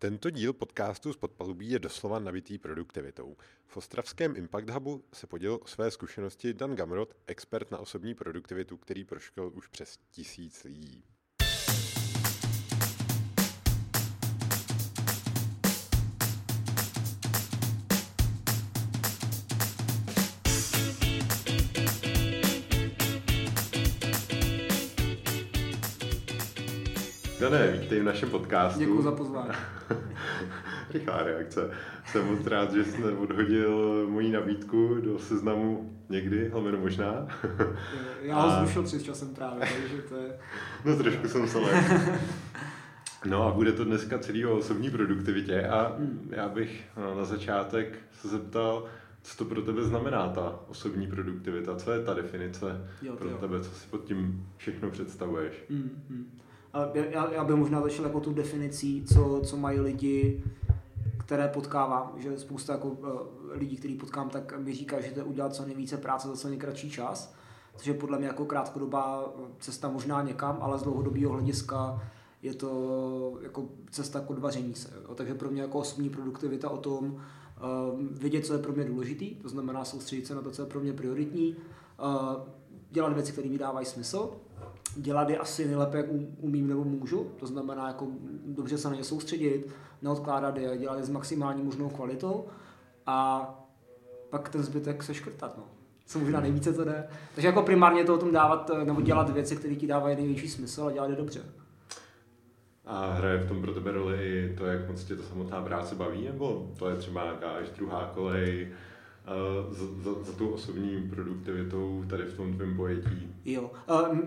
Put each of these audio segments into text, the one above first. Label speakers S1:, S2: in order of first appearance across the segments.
S1: Tento díl podcastu z Podpalubí je doslova nabitý produktivitou. V ostravském Impact Hubu se podělil o své zkušenosti Dan Gamrot, expert na osobní produktivitu, který proškol už přes tisíc lidí. Dané, vítej v našem podcastu.
S2: Děkuji za pozvání.
S1: Rychlá reakce. Jsem moc rád, že jste odhodil moji nabídku do seznamu někdy, hlavně možná.
S2: Já ho zrušil přes časem právě, takže to je...
S1: No trošku jsem se No a bude to dneska celý o osobní produktivitě a hmm. já bych no, na začátek se zeptal, co to pro tebe znamená ta osobní produktivita, co je ta definice jo, pro jo. tebe, co si pod tím všechno představuješ. Hmm, hmm.
S2: Já, já bych možná začal jako tu definicí, co, co mají lidi, které potkávám, že spousta jako uh, lidí, který potkám, tak mi říká, že to je udělat co nejvíce práce za co nejkratší čas, což je podle mě jako krátkodobá cesta možná někam, ale z dlouhodobého hlediska je to jako cesta k odvaření se. Jo. Takže pro mě jako osobní produktivita o tom uh, vědět, co je pro mě důležitý, to znamená soustředit se na to, co je pro mě prioritní, uh, dělat věci, které mi dávají smysl, dělat je asi nejlépe, jak umím nebo můžu, to znamená jako dobře se na ně soustředit, neodkládat je, dělat je s maximální možnou kvalitou a pak ten zbytek se škrtat. No. Co možná nejvíce to jde. Takže jako primárně to o tom dávat, nebo dělat věci, které ti dávají největší smysl a dělat je dobře.
S1: A hraje v tom pro tebe roli to, jak moc tě to samotná práce baví, nebo to je třeba nějaká až druhá kolej, uh, za, za, za tou osobní produktivitou tady v tom tvém pojetí?
S2: Jo. Uh,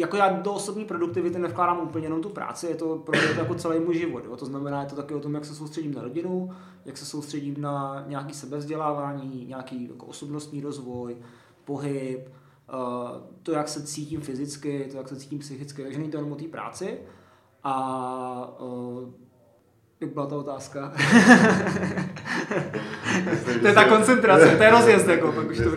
S2: jako já do osobní produktivity nevkládám úplně jenom tu práci, je to pro mě to jako celý můj život. Jo. To znamená, je to taky o tom, jak se soustředím na rodinu, jak se soustředím na nějaký sebevzdělávání, nějaký jako osobnostní rozvoj, pohyb, uh, to, jak se cítím fyzicky, to, jak se cítím psychicky. Takže není to jenom o té práci. A uh, jak byla ta otázka? to je ta koncentrace, to je rozjezd, jako, pak už to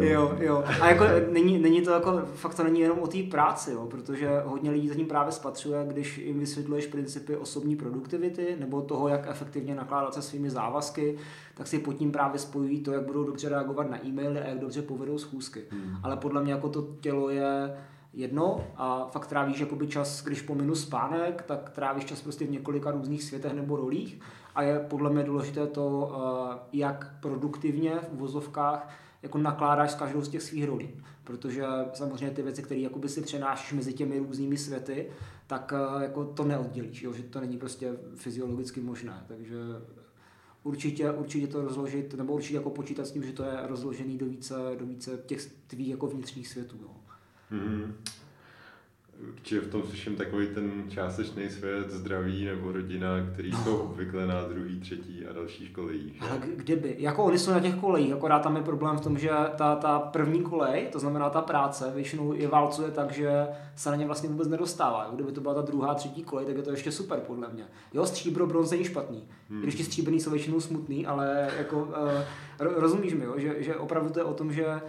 S2: Jo, jo. A jako není, není to jako, fakt to není jenom o té práci, jo, protože hodně lidí zatím právě spatřuje, když jim vysvětluješ principy osobní produktivity nebo toho, jak efektivně nakládat se svými závazky, tak si pod tím právě spojují to, jak budou dobře reagovat na e-maily a jak dobře povedou schůzky. Hmm. Ale podle mě jako to tělo je jedno a fakt trávíš jakoby čas, když pominu spánek, tak trávíš čas prostě v několika různých světech nebo rolích a je podle mě důležité to, eh, jak produktivně v vozovkách jako nakládáš s každou z těch svých rolí. Protože samozřejmě ty věci, které jakoby si přenášíš mezi těmi různými světy, tak eh, jako to neoddělíš, jo? že to není prostě fyziologicky možné. Takže určitě, určitě to rozložit, nebo určitě jako počítat s tím, že to je rozložený do více, do více těch tvých jako vnitřních světů. Jo. Mm-hmm.
S1: Určitě v tom slyším takový ten částečný svět, zdraví nebo rodina, který jsou obvykle na druhý, třetí a dalších kolejích.
S2: Ale kdyby? Jako oni jsou na těch kolejích, akorát tam je problém v tom, že ta, ta první kolej, to znamená ta práce, většinou je válcuje tak, že se na ně vlastně vůbec nedostává. Kdyby to byla ta druhá, třetí kolej, tak je to ještě super podle mě. Jo, stříbro, bronze není špatný. Hmm. Když ti stříbrný jsou většinou smutný, ale jako uh, rozumíš mi, jo? Že, že opravdu to je o tom, že uh,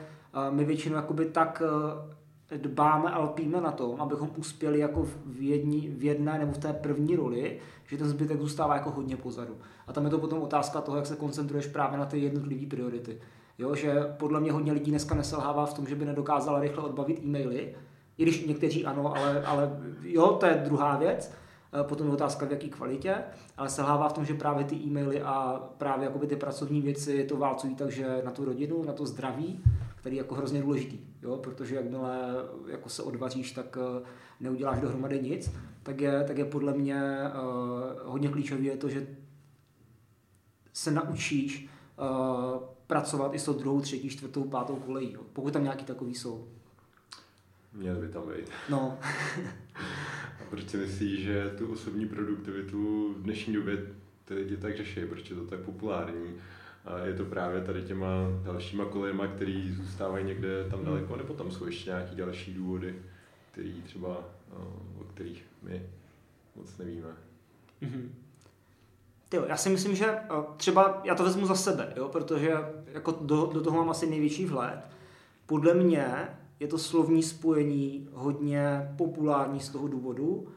S2: my většinou jakoby tak uh, dbáme a lpíme na tom, abychom uspěli jako v, jední, v jedné nebo v té první roli, že ten zbytek zůstává jako hodně pozadu. A tam je to potom otázka toho, jak se koncentruješ právě na ty jednotlivé priority. Jo, že podle mě hodně lidí dneska neselhává v tom, že by nedokázala rychle odbavit e-maily, i když někteří ano, ale, ale jo, to je druhá věc. E, potom je otázka, v jaké kvalitě, ale selhává v tom, že právě ty e-maily a právě jakoby ty pracovní věci to válcují takže na tu rodinu, na to zdraví který je jako hrozně důležitý, jo? protože jakmile jako se odvaříš, tak eh, neuděláš dohromady nic, tak je, tak je podle mě uh, hodně klíčové je to, že se naučíš uh, pracovat i s tou druhou, třetí, čtvrtou, pátou kolejí, jo? pokud tam nějaký takový jsou.
S1: Měl by tam být.
S2: No.
S1: A proč si myslíš, že tu osobní produktivitu v dnešní době ty lidi tak řeší, proč je to tak populární? A je to právě tady těma dalšíma kolejema, který zůstávají někde tam hmm. daleko, nebo tam jsou ještě nějaký další důvody, který třeba, o kterých my moc nevíme. Mm-hmm.
S2: Tyjo, já si myslím, že třeba, já to vezmu za sebe, jo, protože jako do, do toho mám asi největší vhled. Podle mě je to slovní spojení hodně populární z toho důvodu,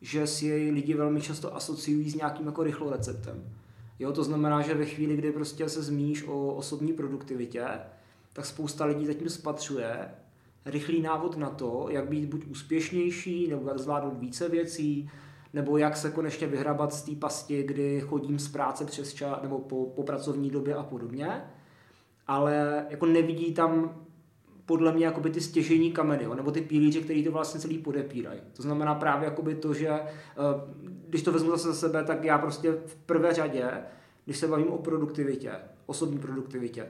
S2: že si jej lidi velmi často asociují s nějakým jako rychlou receptem. Jo, to znamená, že ve chvíli, kdy prostě se zmíníš o osobní produktivitě, tak spousta lidí zatím spatřuje rychlý návod na to, jak být buď úspěšnější, nebo jak zvládnout více věcí, nebo jak se konečně vyhrabat z té pasti, kdy chodím z práce přes čas, nebo po, po pracovní době a podobně. Ale jako nevidí tam podle mě jakoby ty stěžení kameny, jo, nebo ty pílíře, který to vlastně celý podepírají. To znamená právě jakoby to, že eh, když to vezmu zase za sebe, tak já prostě v prvé řadě, když se bavím o produktivitě, osobní produktivitě,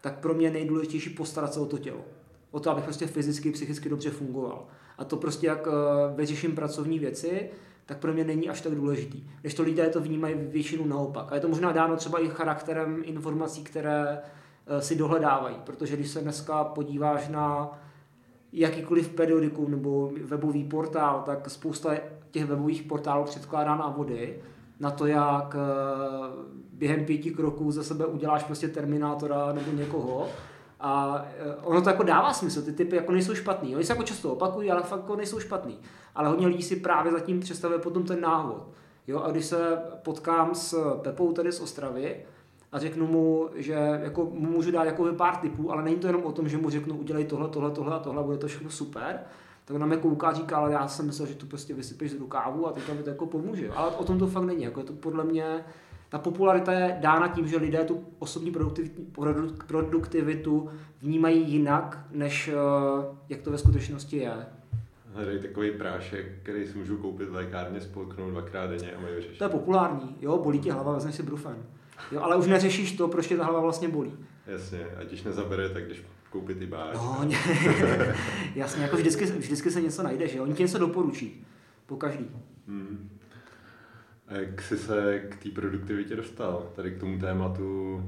S2: tak pro mě nejdůležitější postarat se o to tělo. O to, abych prostě fyzicky, psychicky dobře fungoval. A to prostě jak eh, vyřeším pracovní věci, tak pro mě není až tak důležitý. Když to lidé to vnímají většinu naopak. A je to možná dáno třeba i charakterem informací, které si dohledávají, protože když se dneska podíváš na jakýkoliv periodikum nebo webový portál, tak spousta těch webových portálů předkládá návody na to, jak eh, během pěti kroků ze sebe uděláš prostě Terminátora nebo někoho. A eh, ono to jako dává smysl, ty typy jako nejsou špatný. Oni se jako často opakují, ale fakt jako nejsou špatný. Ale hodně lidí si právě zatím představuje potom ten návod. Jo, a když se potkám s Pepou tady z Ostravy, a řeknu mu, že jako mu můžu dát jako pár tipů, ale není to jenom o tom, že mu řeknu udělej tohle, tohle, tohle a tohle, bude to všechno super, tak nám jako kouká říká, ale já jsem myslel, že tu prostě vysypeš z rukávu a teďka mi to jako pomůže. Ale o tom to fakt není. Jako je to podle mě, ta popularita je dána tím, že lidé tu osobní produktivitu vnímají jinak, než eh, jak to ve skutečnosti je.
S1: Hledají takový prášek, který si můžu koupit v lékárně, spolknout dvakrát denně a mají vyřešit.
S2: To je populární, jo, bolí ti hlava, vezmeš si brufen. Jo, ale už neřešíš to, proč tě ta hlava vlastně bolí.
S1: Jasně, a když nezabere, tak když koupit ty báč.
S2: No, ne. jasně, jako vždycky, vždycky se něco najde, že? Oni ti něco doporučí. Po každý. Hmm.
S1: A jak jsi se k té produktivitě dostal, tady k tomu tématu,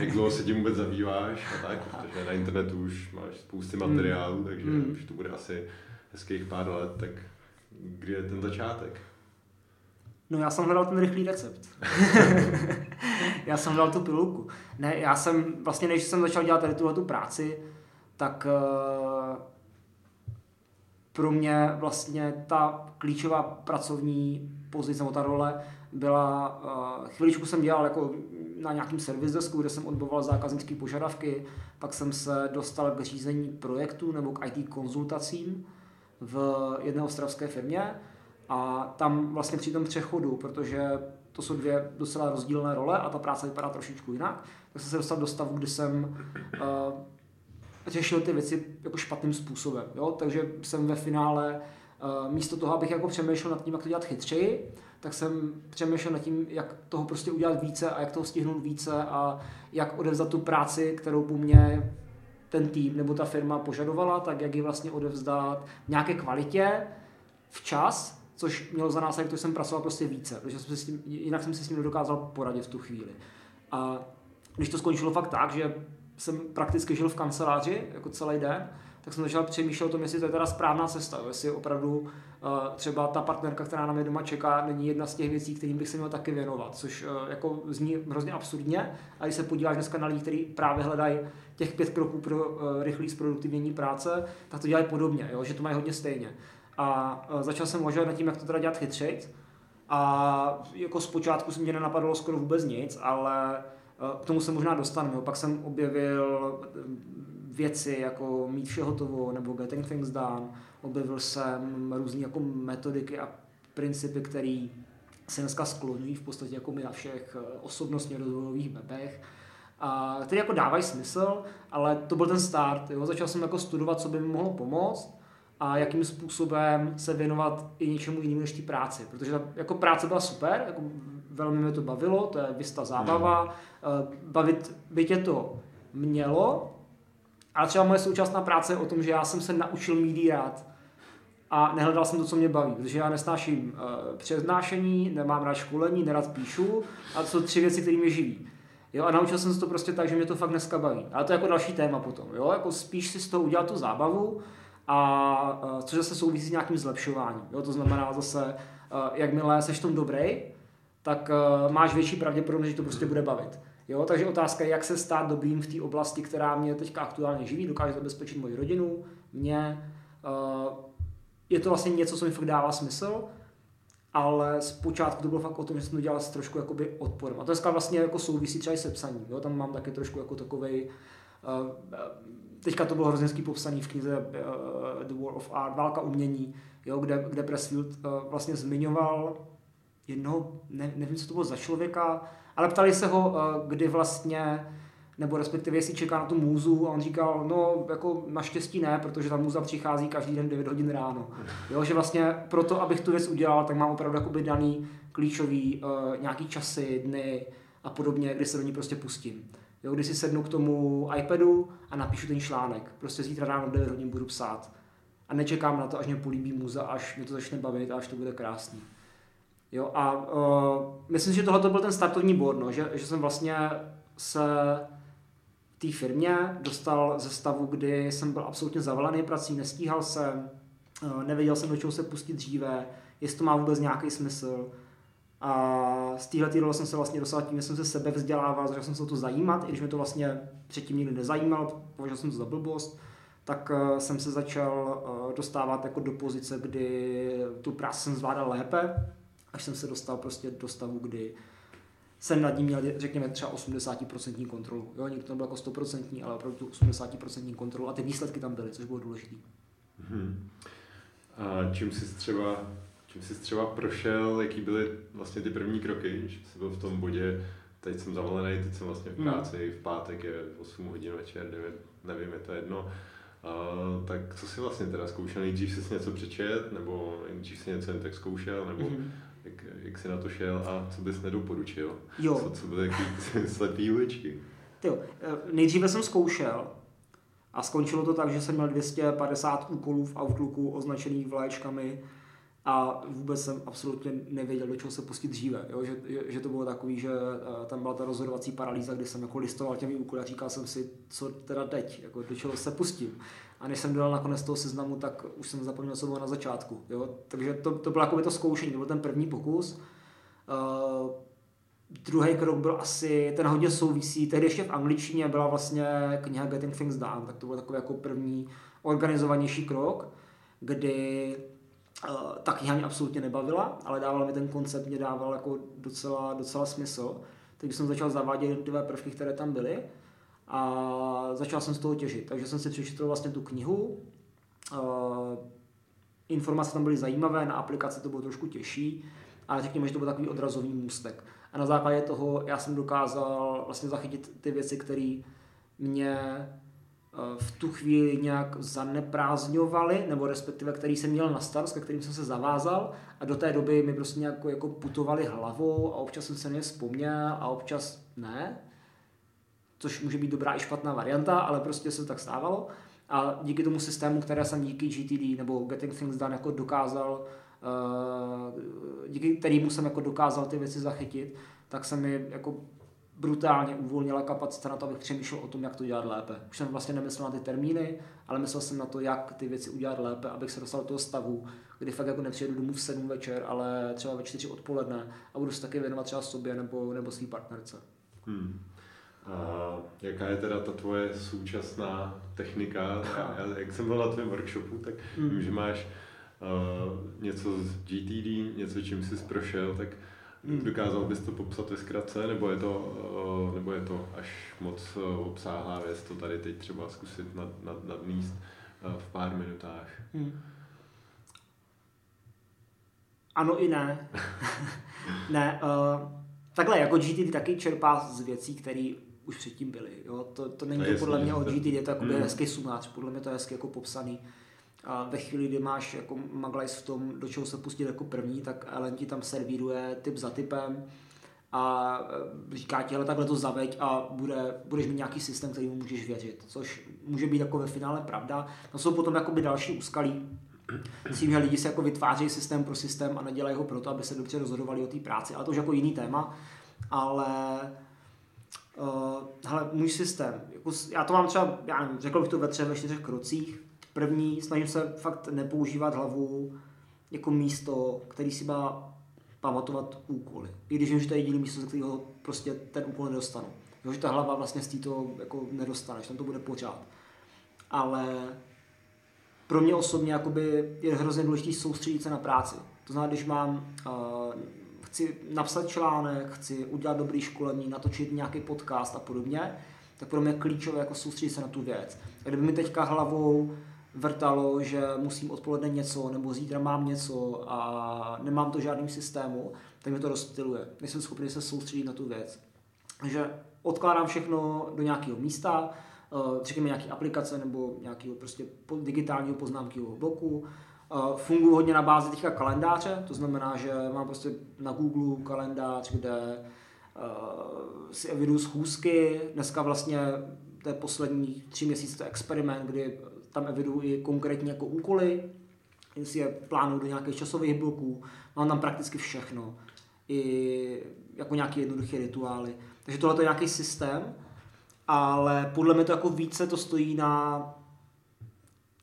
S1: jak dlouho se tím vůbec zabýváš a tak, protože na internetu už máš spousty materiálů, hmm. takže hmm. už to bude asi hezkých pár let, tak kdy je ten začátek?
S2: No já jsem hledal ten rychlý recept. já jsem hledal tu pilulku. Ne, já jsem, vlastně než jsem začal dělat tady tuhle tu práci, tak uh, pro mě vlastně ta klíčová pracovní pozice, nebo ta role byla, uh, chviličku jsem dělal jako na nějakým service desku, kde jsem odboval zákaznické požadavky, pak jsem se dostal k řízení projektu nebo k IT konzultacím v jedné ostravské firmě a tam vlastně při tom přechodu, protože to jsou dvě docela rozdílné role a ta práce vypadá trošičku jinak, tak jsem se dostal do stavu, kdy jsem uh, řešil ty věci jako špatným způsobem. Jo? Takže jsem ve finále uh, místo toho, abych jako přemýšlel nad tím, jak to dělat chytřeji, tak jsem přemýšlel nad tím, jak toho prostě udělat více a jak toho stihnout více a jak odevzdat tu práci, kterou po mně ten tým nebo ta firma požadovala, tak jak ji vlastně odevzdat v nějaké kvalitě, včas což mělo za následek, že jsem pracoval prostě více, protože jsem si s tím, jinak jsem si s ním nedokázal poradit v tu chvíli. A když to skončilo fakt tak, že jsem prakticky žil v kanceláři jako celý den, tak jsem začal přemýšlet o tom, jestli to je teda správná cesta, jestli opravdu uh, třeba ta partnerka, která na mě doma čeká, není jedna z těch věcí, kterým bych se měl taky věnovat, což uh, jako zní hrozně absurdně, a když se podíváš dneska na lidi, kteří právě hledají těch pět kroků pro uh, rychlý zproduktivnění práce, tak to dělají podobně, jo? že to mají hodně stejně. A začal jsem uvažovat nad tím, jak to teda dělat chytřejc. A jako zpočátku se mě nenapadlo skoro vůbec nic, ale k tomu se možná dostanu. Pak jsem objevil věci jako mít vše hotovo nebo getting things done. Objevil jsem různé jako metodiky a principy, které se dneska skloňují v podstatě jako my na všech osobnostně rozvojových webech a které jako dávají smysl, ale to byl ten start. Jo. Začal jsem jako studovat, co by mi mohlo pomoct a jakým způsobem se věnovat i něčemu jinému než té práci. Protože ta jako práce byla super, jako velmi mě to bavilo, to je vysta zábava, mm. bavit by tě to mělo, ale třeba moje současná práce je o tom, že já jsem se naučil mít rád a nehledal jsem to, co mě baví, protože já nesnáším uh, přednášení, nemám rád školení, nerad píšu a to jsou tři věci, které mě živí. Jo, a naučil jsem se to prostě tak, že mě to fakt dneska baví. Ale to je jako další téma potom. Jo? Jako spíš si z toho udělat tu zábavu a což zase souvisí s nějakým zlepšováním. Jo? To znamená zase, jakmile seš tom dobrý, tak máš větší pravděpodobnost, že to prostě bude bavit. Jo? Takže otázka je, jak se stát dobrým v té oblasti, která mě teďka aktuálně živí, dokáže zabezpečit moji rodinu, mě. Je to vlastně něco, co mi fakt dává smysl ale zpočátku to bylo fakt o tom, že jsem to dělal s trošku jakoby odporem. A to dneska vlastně jako souvisí třeba i se psaním. Jo? Tam mám taky trošku jako takovej uh, teďka to bylo hrozně popsaný v knize uh, The War of Art, Válka umění, jo, kde, kde Pressfield uh, vlastně zmiňoval jednoho, ne, nevím, co to bylo za člověka, ale ptali se ho, kdy vlastně nebo respektive jestli čeká na tu můzu a on říkal, no jako naštěstí ne, protože ta můza přichází každý den 9 hodin ráno. Jo, že vlastně proto, abych tu věc udělal, tak mám opravdu jakoby daný klíčový uh, nějaký časy, dny a podobně, kdy se do ní prostě pustím. Jo, když si sednu k tomu iPadu a napíšu ten článek. Prostě zítra ráno 9 hodin budu psát. A nečekám na to, až mě políbí muza, až mě to začne bavit a až to bude krásný. Jo, a uh, myslím, že tohle byl ten startovní bod, no, že, že jsem vlastně se té firmě dostal ze stavu, kdy jsem byl absolutně zavalený prací, nestíhal jsem, uh, nevěděl jsem, do čeho se pustit dříve, jestli to má vůbec nějaký smysl. A z téhle role jsem se vlastně dostal tím, že jsem se sebe vzdělával, začal jsem se o to zajímat, i když mě to vlastně předtím nikdy nezajímalo, považoval jsem to za blbost, tak eh, jsem se začal eh, dostávat jako do pozice, kdy tu práci jsem zvládal lépe, až jsem se dostal prostě do stavu, kdy jsem nad ním měl, řekněme, třeba 80% kontrolu. Jo, někdo to bylo jako 100%, ale opravdu tu 80% kontrolu a ty výsledky tam byly, což bylo důležité.
S1: Hmm. A čím jsi třeba čím jsi třeba prošel, jaký byly vlastně ty první kroky, že jsi byl v tom bodě, teď jsem zavolený, teď jsem vlastně v hmm. práci, v pátek je 8 hodin večer, 9, nevím, je to jedno. Uh, tak co jsi vlastně teda zkoušel? Nejdřív jsi něco přečet, nebo nejdřív jsi něco jen tak zkoušel, nebo mm-hmm. jak, jak jsi na to šel a co bys nedoporučil?
S2: Jo.
S1: Co, co byly takový slepý uličky?
S2: Jo, eh, nejdříve jsem zkoušel a skončilo to tak, že jsem měl 250 úkolů v Outlooku označených vlaječkami a vůbec jsem absolutně nevěděl, do čeho se pustit dříve. Jo? Že, že, to bylo takový, že uh, tam byla ta rozhodovací paralýza, kdy jsem jako listoval těmi úkoly a říkal jsem si, co teda teď, jako do čeho se pustím. A než jsem dodal nakonec toho seznamu, tak už jsem zapomněl, co bylo na začátku. Jo? Takže to, to bylo jako to zkoušení, to byl ten první pokus. Uh, druhý krok byl asi, ten hodně souvisí, tehdy ještě v angličtině byla vlastně kniha Getting Things Done, tak to byl takový jako první organizovanější krok, kdy Uh, ta kniha mě absolutně nebavila, ale dával mi ten koncept, mě dával jako docela, docela smysl. Takže jsem začal zavádět jednotlivé prvky, které tam byly a začal jsem z toho těžit. Takže jsem si přečetl vlastně tu knihu. Uh, informace tam byly zajímavé, na aplikaci to bylo trošku těžší, ale řekněme, že to byl takový odrazový můstek. A na základě toho já jsem dokázal vlastně zachytit ty věci, které mě Eh, v tu chvíli nějak zaneprázdňovali, nebo respektive který jsem měl na starost, ke kterým jsem se zavázal a do té doby mi prostě nějak jako putovali hlavou a občas jsem se ně vzpomněl a občas ne, což může být dobrá i špatná varianta, ale prostě se tak stávalo. A díky tomu systému, které jsem díky GTD nebo Getting Things Done jako dokázal, eh, díky kterému jsem jako dokázal ty věci zachytit, tak se mi jako brutálně uvolnila kapacita na to, abych přemýšlel o tom, jak to dělat lépe. Už jsem vlastně nemyslel na ty termíny, ale myslel jsem na to, jak ty věci udělat lépe, abych se dostal do toho stavu, kdy fakt jako nepřijedu domů v 7 večer, ale třeba ve 4 odpoledne a budu se taky věnovat třeba sobě nebo, nebo svý partnerce. Hmm.
S1: A jaká je teda ta tvoje současná technika? Já, jak jsem byl na tvém workshopu, tak hmm. vím, že máš uh, něco z GTD, něco, čím jsi prošel, tak Hmm. Dokázal bys to popsat ve zkratce, nebo je to, eh, nebo je to až moc eh, obsáhlá věc to tady teď třeba zkusit nad, nad, nadmíst eh, v pár minutách? Hmm.
S2: Ano i ne. ne, uh, takhle, jako GTD taky čerpá z věcí, které už předtím byly. Jo? To, to není to, to podle mě o GTD, je to jako hmm. hezký sumář, podle mě to je hezky jako popsaný. Uh, a ve chvíli, kdy máš jako Maglajs v tom, do čeho se pustit jako první, tak Ellen ti tam servíruje typ za typem a e, říká ti, ale takhle to zaveď a bude, budeš mít nějaký systém, který mu můžeš věřit, což může být jako ve finále pravda. To jsou potom jakoby další úskalí, tím, že lidi si jako vytváří systém pro systém a nedělají ho proto, aby se dobře rozhodovali o té práci, ale to už jako jiný téma, ale uh, hele, můj systém, jako, já to mám třeba, já nevím, řekl bych to ve třech, ve čtyřech krocích, První, snažím se fakt nepoužívat hlavu jako místo, který si má pamatovat úkoly. I když vím, že to je jediné místo, ze kterého prostě ten úkol nedostanu. Jo, že ta hlava vlastně z to jako nedostane, že tam to bude pořád. Ale pro mě osobně jakoby je hrozně důležité soustředit se na práci. To znamená, když mám, uh, chci napsat článek, chci udělat dobrý školení, natočit nějaký podcast a podobně, tak pro mě je klíčové jako soustředit se na tu věc. A kdyby mi teďka hlavou vrtalo, že musím odpoledne něco, nebo zítra mám něco a nemám to žádným systému, tak mi to rozptiluje. Nejsem schopný se soustředit na tu věc. Takže odkládám všechno do nějakého místa, eh, řekněme nějaké aplikace nebo nějakého prostě digitálního poznámkového bloku. Eh, funguji hodně na bázi teďka kalendáře, to znamená, že mám prostě na Google kalendář, kde eh, si eviduju schůzky. Dneska vlastně to je poslední tři měsíce to experiment, kdy tam eviduju i konkrétně jako úkoly, si je plánuju do nějakých časových bloků, mám tam prakticky všechno, i jako nějaké jednoduché rituály. Takže tohle je nějaký systém, ale podle mě to jako více to stojí na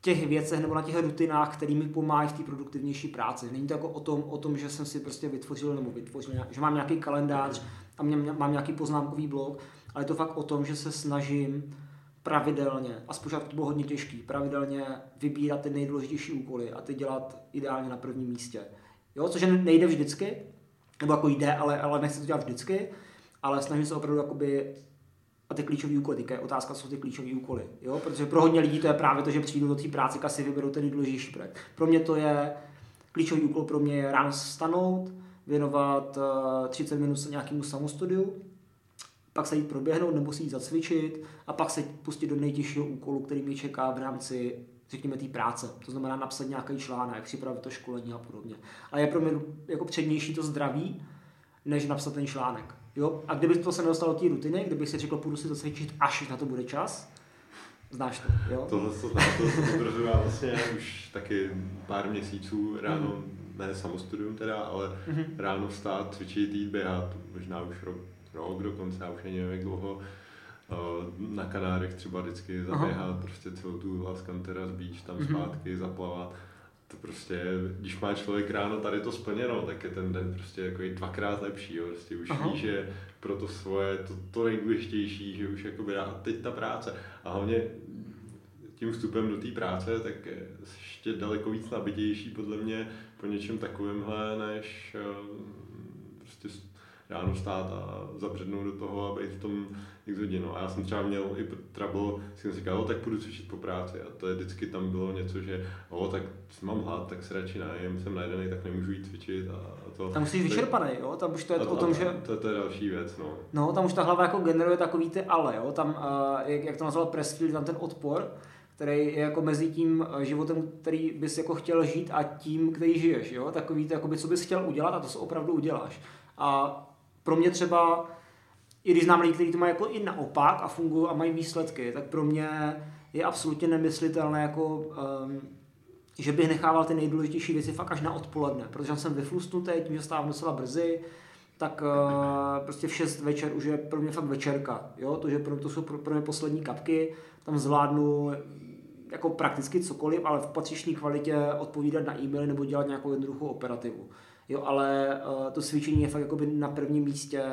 S2: těch věcech nebo na těch rutinách, které mi pomáhají v té produktivnější práci. Není to jako o tom, o tom, že jsem si prostě vytvořil nebo vytvořil, že mám nějaký kalendář a mám nějaký poznámkový blok, ale je to fakt o tom, že se snažím pravidelně, a zpočátku to bylo hodně těžký, pravidelně vybírat ty nejdůležitější úkoly a ty dělat ideálně na prvním místě. Jo, což nejde vždycky, nebo jako jde, ale, ale nechci to dělat vždycky, ale snažím se opravdu jakoby a ty klíčové úkoly, je otázka, co jsou ty klíčové úkoly. Jo? Protože pro hodně lidí to je právě to, že přijdou do té práce a si vyberou ten nejdůležitější projekt. Pro mě to je, klíčový úkol pro mě je ráno stanout, věnovat uh, eh, 30 minut nějakému samostudiu, pak se jít proběhnout nebo si jít zacvičit a pak se pustit do nejtěžšího úkolu, který mě čeká v rámci řekněme, té práce. To znamená napsat nějaký článek, připravit to školení a podobně. A je pro mě jako přednější to zdraví, než napsat ten článek. Jo? A kdyby to se nedostalo do té rutiny, kdyby si řekl, půjdu si to cvičit, až na to bude čas, znáš to, jo?
S1: Tohle to znám, to potvrzuji vlastně už taky pár měsíců ráno, mm. ne samostudium teda, ale mm-hmm. ráno vstát, cvičit, jít běhat, možná už rok, rok dokonce, já už ani nevím, jak dlouho, eh, na Kanárech třeba vždycky zaběhat, Aha. prostě celou tu Las Canteras Beach, tam mm-hmm. zpátky, zaplavat to prostě, když má člověk ráno tady to splněno, tak je ten den prostě jako i dvakrát lepší, jo. Prostě už Aha. ví, že pro to svoje, to, to nejdůležitější, že už jako a teď ta práce. A hlavně tím vstupem do té práce, tak je ještě daleko víc nabitější podle mě po něčem takovémhle, než eh, ráno stát a zabřednout do toho a být v tom x hodin. No. A já jsem třeba měl i trouble, jsem si říkal, tak půjdu cvičit po práci. A to je vždycky tam bylo něco, že o, tak mám hlad, tak se radši najem, jsem najedený, tak nemůžu jít cvičit. A, to.
S2: Tam musíš vyčerpaný, jo? Tam už to je a, o tom, že...
S1: To, to, je další věc, no.
S2: No, tam už ta hlava jako generuje takový ty ale, jo? Tam, uh, jak, jak to nazval Pressfield, tam ten odpor, který je jako mezi tím životem, který bys jako chtěl žít a tím, který žiješ, jo? Takový to, jakoby, co bys chtěl udělat a to se opravdu uděláš. A pro mě třeba, i když znám lidi, kteří to mají jako i naopak a fungují a mají výsledky, tak pro mě je absolutně nemyslitelné, jako, um, že bych nechával ty nejdůležitější věci fakt až na odpoledne, protože jsem vyflustnutý, tím, že stávám docela brzy, tak uh, prostě v 6 večer už je pro mě fakt večerka. Jo? To, že pro, to jsou pro, pro mě poslední kapky, tam zvládnu jako prakticky cokoliv, ale v patřičné kvalitě odpovídat na e-maily nebo dělat nějakou jednoduchou operativu. Jo, ale uh, to cvičení je fakt jakoby na prvním místě.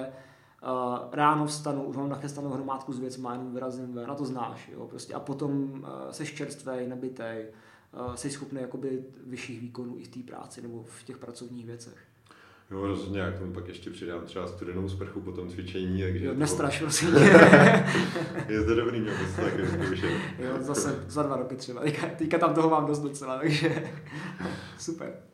S2: Uh, ráno vstanu, už mám nachystanou hromádku s věcmi, jenom vyrazím ven, a to znáš, jo, prostě. A potom uh, seš čerstvý, nabitej, uh, jsi schopný jakoby vyšších výkonů i v té práci nebo v těch pracovních věcech.
S1: Jo, rozhodně, já k tomu pak ještě přidám třeba studenou sprchu po tom cvičení, takže... Jo,
S2: nestraš, to... prosím
S1: je to dobrý, měl bys to taky vyzkoušet.
S2: jo, zase za dva roky třeba, teďka, teďka tam toho mám dost docela, takže super.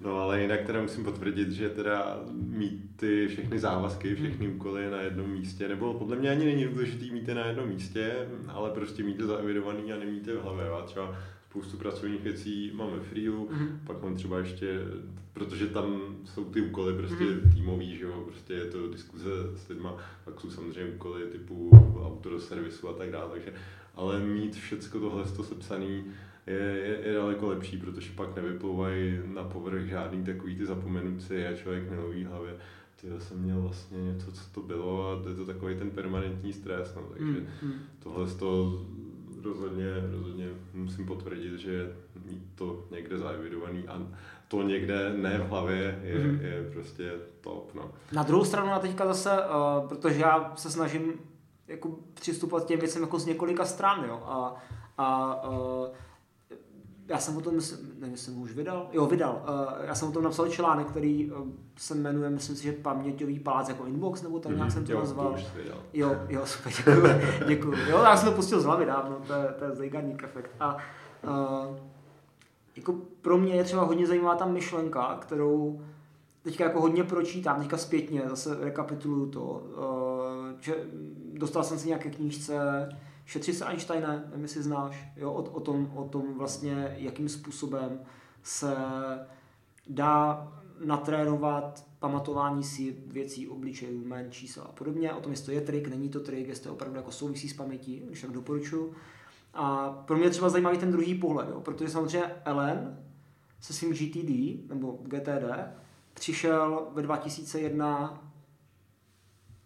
S1: No ale jinak teda musím potvrdit, že teda mít ty všechny závazky, všechny hmm. úkoly na jednom místě, nebo podle mě ani není důležitý mít je na jednom místě, ale prostě mít je zaevidovaný a nemít je v hlavě. Já třeba spoustu pracovních věcí máme freelu, mm-hmm. pak mám třeba ještě, protože tam jsou ty úkoly prostě mm-hmm. týmový, že jo, prostě je to diskuze s lidma, pak jsou samozřejmě úkoly typu auto do servisu a tak dále, takže, ale mít všecko tohle to sepsaný, je, je, je daleko lepší, protože pak nevyplouvají na povrch žádný takový ty zapomenutci a člověk neloví hlavě. Ty jsem měl vlastně něco, co to bylo a to je to takový ten permanentní stres, no, takže mm, mm. tohle to rozhodně, rozhodně musím potvrdit, že mít to někde zaevidovaný a to někde ne v hlavě je, mm. je prostě top. No.
S2: Na druhou stranu a teďka zase, uh, protože já se snažím jako přistupovat k těm věcem jako z několika stran, jo, a, a uh, já jsem o tom, nevím, jestli jsem už vydal, jo, vydal, uh, já jsem o tom napsal článek, který uh, se jmenuje, myslím si, že paměťový palác jako inbox, nebo tak nějak mm, jsem to
S1: jo,
S2: nazval.
S1: To
S2: jo, jo, super, děkuji, děkuji. Jo, já jsem to pustil z hlavy dávno, to je, to je Zeigarnik efekt. A uh, jako pro mě je třeba hodně zajímavá ta myšlenka, kterou teďka jako hodně pročítám, teďka zpětně, zase rekapituluju to, uh, že dostal jsem si nějaké knížce, Šetři se Einsteine, nevím, jestli znáš, jo, o, o, tom, o tom vlastně, jakým způsobem se dá natrénovat pamatování si věcí, obličejů, jmén, čísel a podobně. O tom, jestli to je trik, není to trik, jestli to opravdu jako souvisí s pamětí, když tak doporučuji. A pro mě třeba zajímavý ten druhý pohled, jo, protože samozřejmě Ellen se svým GTD, nebo GTD, přišel ve 2001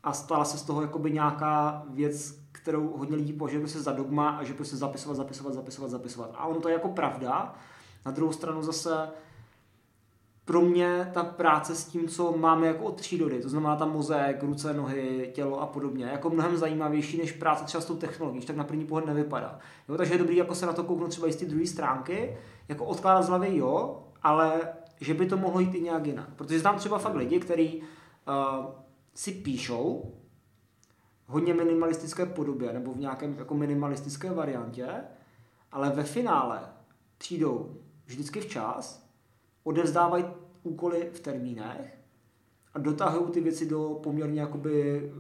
S2: a stala se z toho jakoby nějaká věc, kterou hodně lidí považuje se za dogma a že prostě zapisovat, zapisovat, zapisovat, zapisovat. A ono to je jako pravda. Na druhou stranu zase pro mě ta práce s tím, co máme jako od přírody, to znamená tam mozek, ruce, nohy, tělo a podobně, jako mnohem zajímavější než práce třeba s tou technologií, tak na první pohled nevypadá. Jo, takže je dobrý jako se na to kouknout třeba i z ty druhé stránky, jako odkládat z hlavy jo, ale že by to mohlo jít i nějak jinak. Protože znám třeba fakt lidi, kteří uh, si píšou hodně minimalistické podobě nebo v nějakém jako minimalistické variantě, ale ve finále přijdou vždycky včas, odevzdávají úkoly v termínech a dotahují ty věci do poměrně jakoby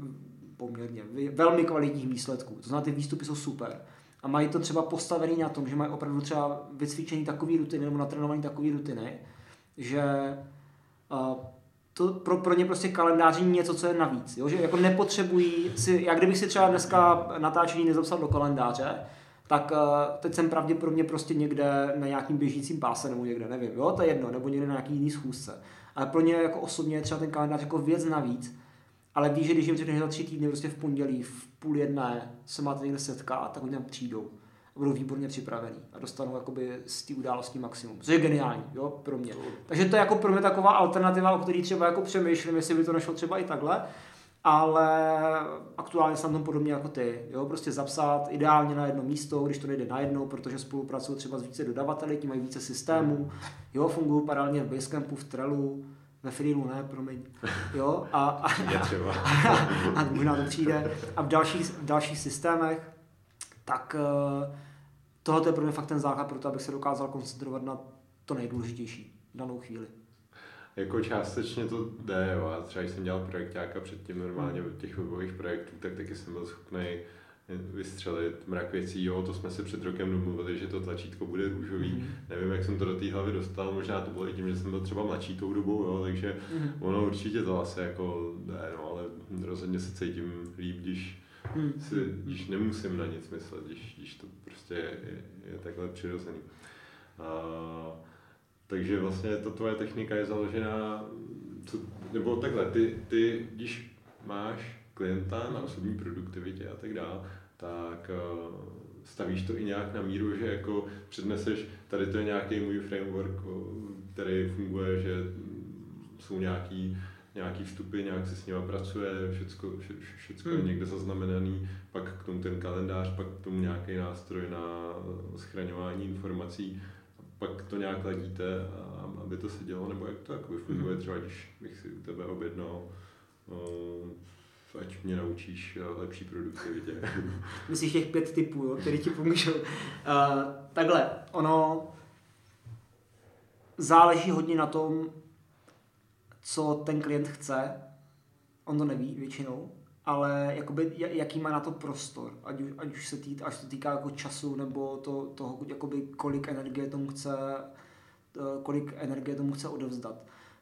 S2: poměrně velmi kvalitních výsledků. To znamená, ty výstupy jsou super. A mají to třeba postavený na tom, že mají opravdu třeba vycvičený takový rutiny nebo natrénovaný takový rutiny, že uh, to pro, pro ně prostě kalendář něco, co je navíc. Jo? Že jako nepotřebují si, jak kdybych si třeba dneska natáčení nezapsal do kalendáře, tak uh, teď jsem pravděpodobně prostě někde na nějakým běžícím páse nebo někde, nevím, jo, to je jedno, nebo někde na nějaký jiný schůzce. Ale pro ně jako osobně je třeba ten kalendář jako věc navíc, ale víš, že když jim řekneš za tři týdny prostě v pondělí v půl jedné se máte někde setkat, tak oni tam přijdou budou výborně připravení a dostanou jakoby z té události maximum, což je geniální jo, pro mě. Takže to je jako pro mě taková alternativa, o který třeba jako přemýšlím, jestli by to nešlo třeba i takhle, ale aktuálně jsem tam podobně jako ty. Jo? Prostě zapsat ideálně na jedno místo, když to nejde na jedno, protože spolupracují třeba s více dodavateli, ti mají více systémů, jo, fungují paralelně v Basecampu, v Trellu, ve Freelu ne, promiň. Jo, a, a, a, a, a možná to přijde. A v dalších, v dalších systémech tak eh, tohle je pro mě fakt ten základ pro to, abych se dokázal koncentrovat na to nejdůležitější v danou chvíli.
S1: Jako částečně to jde, jo. A třeba když jsem dělal projektáka předtím normálně hmm. těch webových projektů, tak taky jsem byl schopný vystřelit mrak věcí, jo, to jsme si před rokem domluvili, že to tlačítko bude růžový. Mm. Nevím, jak jsem to do té hlavy dostal, možná to bylo i tím, že jsem byl třeba mladší tou dobou, jo, takže mm. ono určitě to asi jako ne, no, ale rozhodně se cítím líp, když hmm. si, když nemusím na nic myslet, když, když to prostě je, je, je takhle přirozený. A, takže vlastně ta tvoje technika je založená, co, nebo takhle, ty, ty, když máš klienta na osobní produktivitě a tak dále, tak uh, stavíš to i nějak na míru, že jako předneseš, tady to je nějaký můj framework, který funguje, že jsou nějaký nějaký vstupy, nějak se s nimi pracuje, všecko, vše, všecko hmm. je někde zaznamenaný, pak k tomu ten kalendář, pak k tomu nějaký nástroj na schraňování informací, pak to nějak ladíte, aby to se dělo, nebo jak to jako funguje, hmm. třeba když bych si u tebe objednal, uh, ať mě naučíš eh, lepší produktivitě.
S2: Myslíš těch pět typů, jo, který ti pomůžou. Uh, takhle, ono záleží hodně na tom, co ten klient chce, on to neví většinou, ale jakoby, jaký má na to prostor, ať už, ať už se týká, až to týká jako času nebo to, toho, jakoby, kolik energie tomu chce, eh, kolik energie tomu chce odevzdat.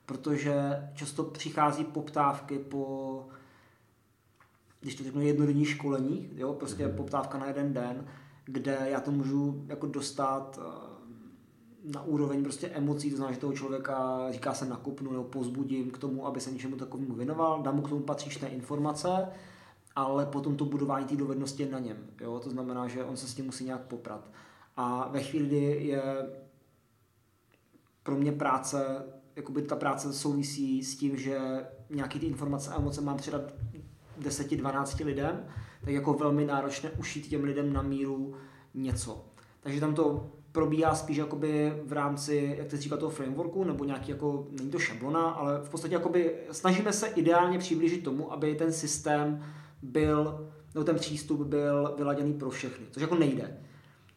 S2: Protože často přichází poptávky po, když to řeknu, jednodenní školení, jo, prostě mm-hmm. poptávka na jeden den, kde já to můžu jako dostat eh, na úroveň prostě emocí, to znamená, že toho člověka, říká se nakupnu nebo pozbudím k tomu, aby se něčemu takovému věnoval, dám mu k tomu patřičné informace, ale potom to budování té dovednosti je na něm. Jo? To znamená, že on se s tím musí nějak poprat. A ve chvíli, kdy je pro mě práce, jakoby ta práce souvisí s tím, že nějaký ty informace a emoce mám předat 10-12 lidem, tak jako velmi náročné ušít těm lidem na míru něco. Takže tam to probíhá spíš jakoby v rámci, jak ty říká, toho frameworku, nebo nějaký jako, není to šablona, ale v podstatě jakoby snažíme se ideálně přiblížit tomu, aby ten systém byl, nebo ten přístup byl vyladěný pro všechny, což jako nejde.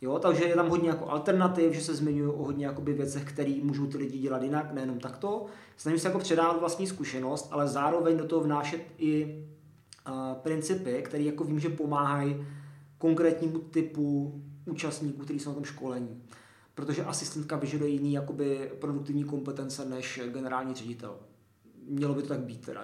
S2: Jo, takže je tam hodně jako alternativ, že se zmiňují o hodně jakoby věcech, které můžou ty lidi dělat jinak, nejenom takto. Snažím se jako předávat vlastní zkušenost, ale zároveň do toho vnášet i uh, principy, které jako vím, že pomáhají konkrétnímu typu účastníků, kteří jsou na tom školení. Protože asistentka vyžaduje jiný jakoby produktivní kompetence než generální ředitel. Mělo by to tak být teda.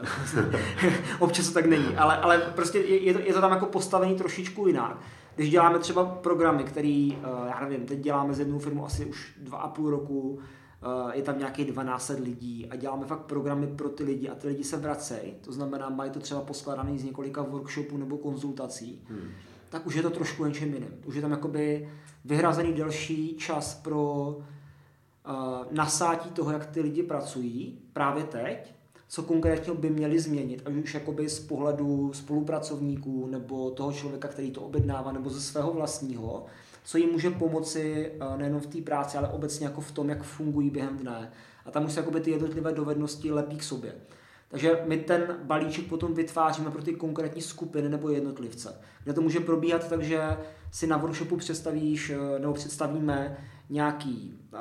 S2: Občas to tak není, ale, ale prostě je, je, to, je to tam jako postavený trošičku jinak. Když děláme třeba programy, který, eh, já nevím, teď děláme z jednou firmu asi už dva a půl roku, eh, je tam nějakých 12 lidí a děláme fakt programy pro ty lidi a ty lidi se vracejí, to znamená, mají to třeba poskladaný z několika workshopů nebo konzultací, hmm. Tak už je to trošku něčem jiným. Už je tam jakoby vyhrazený delší čas pro uh, nasátí toho, jak ty lidi pracují právě teď co konkrétně by měli změnit, ať už jakoby z pohledu spolupracovníků nebo toho člověka, který to objednává, nebo ze svého vlastního, co jim může pomoci eh, nejenom v té práci, ale obecně jako v tom, jak fungují během dne. A tam už se jakoby ty jednotlivé dovednosti lepí k sobě. Takže my ten balíček potom vytváříme pro ty konkrétní skupiny nebo jednotlivce, kde to může probíhat tak, že si na workshopu představíš eh, nebo představíme nějaký uh,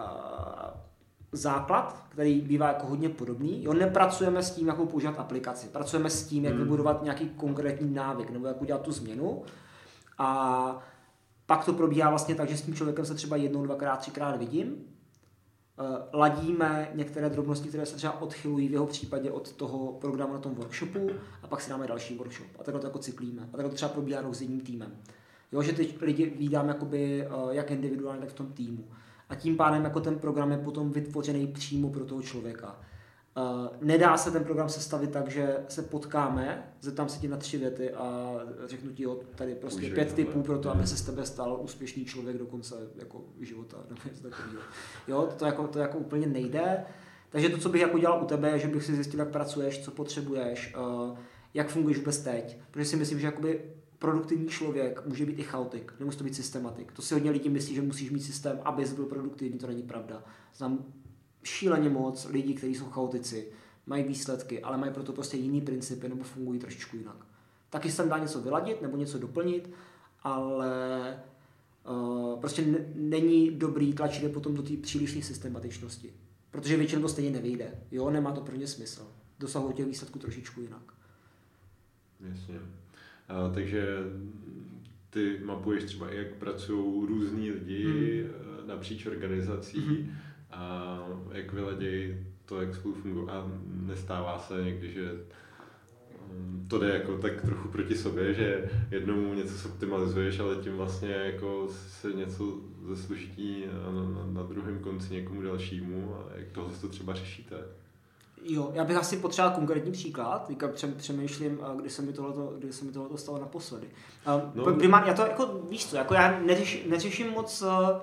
S2: základ, který bývá jako hodně podobný. Jo, nepracujeme s tím, jakou používat aplikaci. Pracujeme s tím, jak hmm. vybudovat nějaký konkrétní návyk nebo jak udělat tu změnu. A pak to probíhá vlastně tak, že s tím člověkem se třeba jednou, dvakrát, třikrát vidím. Eh, ladíme některé drobnosti, které se třeba odchylují v jeho případě od toho programu na tom workshopu a pak si dáme další workshop. A takhle to jako cyklíme. A takhle to třeba probíhá s jedním týmem. Jo, že ty lidi vídám jakoby, eh, jak individuálně, tak v tom týmu a tím pádem jako ten program je potom vytvořený přímo pro toho člověka. Nedá se ten program sestavit tak, že se potkáme, zeptám se ti na tři věty a řeknu ti, jo, tady prostě Užij, pět typů pro to, aby se z tebe stal úspěšný člověk do konce jako života. Jo, to jako, to jako úplně nejde. Takže to, co bych jako dělal u tebe, je, že bych si zjistil, jak pracuješ, co potřebuješ, uh, jak funguješ vůbec teď. Protože si myslím, že jakoby produktivní člověk může být i chaotik, nemusí to být systematik. To si hodně lidí myslí, že musíš mít systém, aby byl produktivní, to není pravda. Znám šíleně moc lidí, kteří jsou chaotici, mají výsledky, ale mají proto prostě jiný principy nebo fungují trošičku jinak. Taky se tam dá něco vyladit nebo něco doplnit, ale uh, prostě n- není dobrý tlačit je potom do té přílišné systematičnosti. Protože většinou to stejně nevyjde. Jo, nemá to pro ně smysl. Dosahují těch výsledků trošičku jinak.
S1: Jasně. A, takže ty mapuješ třeba, jak pracují různí lidi hmm. napříč organizací hmm. A jak vyladějí to, jak spolu fungují. A nestává se někdy, že mm, to jde jako tak trochu proti sobě, že jednomu něco optimalizuješ, ale tím vlastně jako se něco zeslužití na, na, na druhém konci někomu dalšímu a jak toho to třeba řešíte.
S2: Jo, já bych asi potřeboval konkrétní příklad, teďka přemýšlím, kdy se mi tohleto, kdy se mi tohleto stalo naposledy. No. Primárně, já to jako, víš co, jako já neřeš, neřeším moc eh,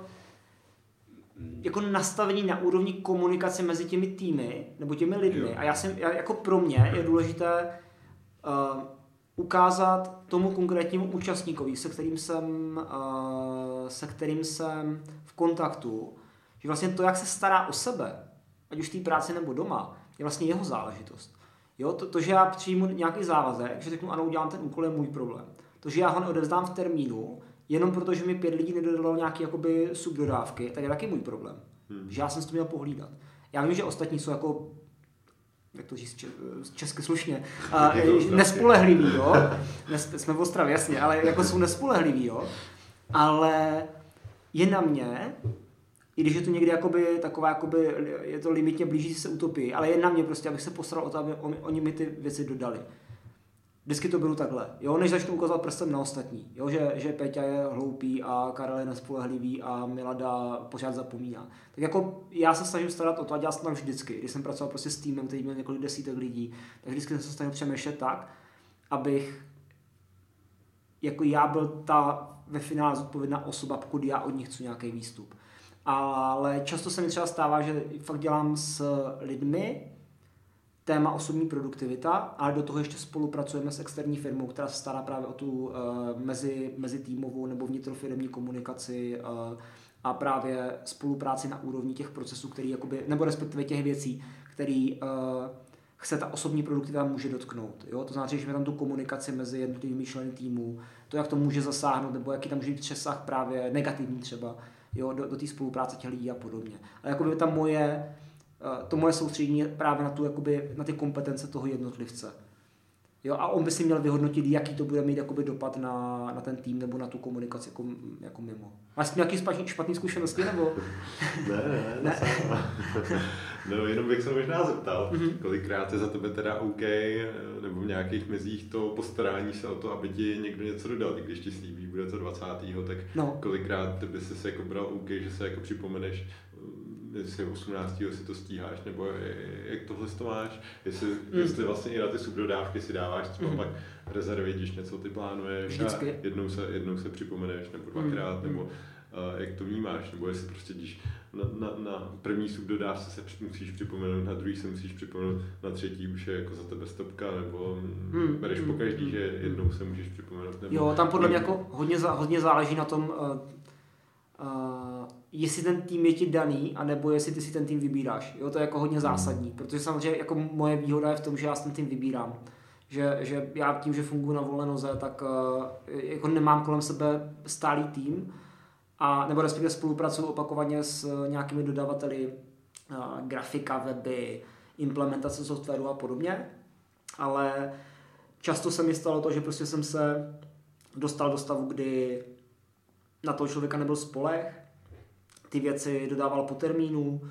S2: jako nastavení na úrovni komunikace mezi těmi týmy, nebo těmi lidmi. Jo. A já jsem, já, jako pro mě je důležité uh, ukázat tomu konkrétnímu účastníkovi, se kterým jsem, uh, se kterým jsem v kontaktu, že vlastně to, jak se stará o sebe, ať už v té práci nebo doma, je vlastně jeho záležitost. Jo, to, to, že já přijmu nějaký závazek, že řeknu ano, udělám ten úkol, je můj problém. To, že já ho neodevzdám v termínu, jenom proto, že mi pět lidí nedodalo nějaké jakoby subdodávky, tak je taky můj problém. Hmm. Že já jsem si to měl pohlídat. Já vím, že ostatní jsou jako jak to říct česky slušně, a, nespolehliví, jo. jsme v Ostravě, jasně, ale jako jsou nespolehliví, jo. Ale je na mě, i když je to někdy jakoby, taková, jakoby, je to limitně blíží se utopii, ale je na mě prostě, abych se postaral o to, aby oni mi ty věci dodali. Vždycky to beru takhle, jo, než začnu ukazovat prstem na ostatní, jo, že, že Peťa je hloupý a Karel je nespolehlivý a Milada pořád zapomíná. Tak jako já se snažím starat o to a jsem tam vždycky, když jsem pracoval prostě s týmem, který měl několik desítek lidí, tak vždycky jsem se snažil přemýšlet tak, abych jako já byl ta ve finále zodpovědná osoba, pokud já od nich chci nějaký výstup. Ale často se mi třeba stává, že fakt dělám s lidmi téma osobní produktivita, ale do toho ještě spolupracujeme s externí firmou, která se stará právě o tu uh, mezi, mezi týmovou nebo vnitrofirmní komunikaci uh, a právě spolupráci na úrovni těch procesů, který jakoby, nebo respektive těch věcí, který uh, se ta osobní produktivita může dotknout. Jo? To znamená, že tam tu komunikaci mezi jednotlivými členy týmu, to, jak to může zasáhnout, nebo jaký tam může být přesah právě negativní třeba jo? do, do té spolupráce těch lidí a podobně. Ale jakoby ta moje, to moje soustředění je právě na, tu, jakoby, na ty kompetence toho jednotlivce. Jo, a on by si měl vyhodnotit, jaký to bude mít jakoby dopad na, na ten tým nebo na tu komunikaci jako, jako mimo. Máš s nějaký špatný, špatný zkušenosti nebo?
S1: ne, ne, ne. no, jenom bych se možná zeptal, mm-hmm. kolikrát je za tebe teda OK, nebo v nějakých mezích to postarání se o to, aby ti někdo něco dodal, když ti slíbí, bude to 20. tak no. kolikrát by si se jako bral OK, že se jako připomeneš, jestli 18. si to stíháš, nebo jak tohle to máš, jestli, mm. jestli vlastně i na ty subdodávky si dáváš třeba mm. pak rezervy, když něco ty plánuješ Vždycky. a jednou se, jednou se připomeneš, nebo dvakrát, mm. nebo uh, jak to vnímáš, nebo jestli prostě když na, na, na první subdodávce se musíš připomenout, na druhý se musíš připomenout, na třetí už je jako za tebe stopka, nebo mm. bereš po každý, že jednou se můžeš připomenout. Nebo,
S2: jo, tam podle mě jako hodně, hodně záleží na tom, uh, jestli ten tým je ti daný, anebo jestli ty si ten tým vybíráš. Jo, to je jako hodně zásadní, protože samozřejmě jako moje výhoda je v tom, že já si ten tým vybírám. Že, že já tím, že funguji na volné noze, tak uh, jako nemám kolem sebe stálý tým, a, nebo respektive spolupracuju opakovaně s nějakými dodavateli uh, grafika, weby, implementace softwaru a podobně, ale často se mi stalo to, že prostě jsem se dostal do stavu, kdy na toho člověka nebyl spolech, ty věci dodával po termínu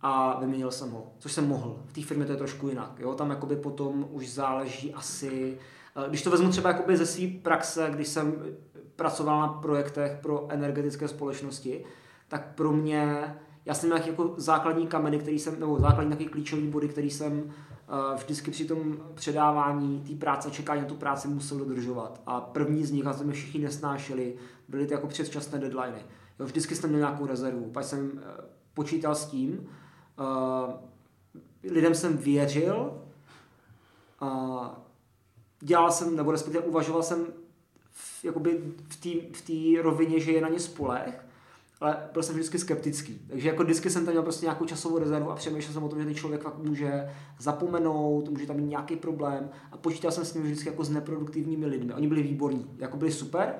S2: a vyměnil jsem ho, což jsem mohl. V té firmě to je trošku jinak. Jo? Tam jakoby potom už záleží asi, eh, když to vezmu třeba jakoby ze své praxe, když jsem pracoval na projektech pro energetické společnosti, tak pro mě, já jsem měl jako základní kameny, který jsem, nebo základní takový klíčový body, který jsem vždycky při tom předávání té práce, čekání na tu práci musel dodržovat. A první z nich, a to mi všichni nesnášeli, byly ty jako předčasné deadliny. Jo, vždycky jsem měl nějakou rezervu, pak jsem uh, počítal s tím, uh, lidem jsem věřil, dělal jsem, nebo respektive uvažoval jsem v, jakoby v té rovině, že je na ně spolech, ale byl jsem vždycky skeptický. Takže jako vždycky jsem tam měl prostě nějakou časovou rezervu a přemýšlel jsem o tom, že ten člověk fakt může zapomenout, může tam mít nějaký problém a počítal jsem s nimi vždycky jako s neproduktivními lidmi. Oni byli výborní, jako byli super,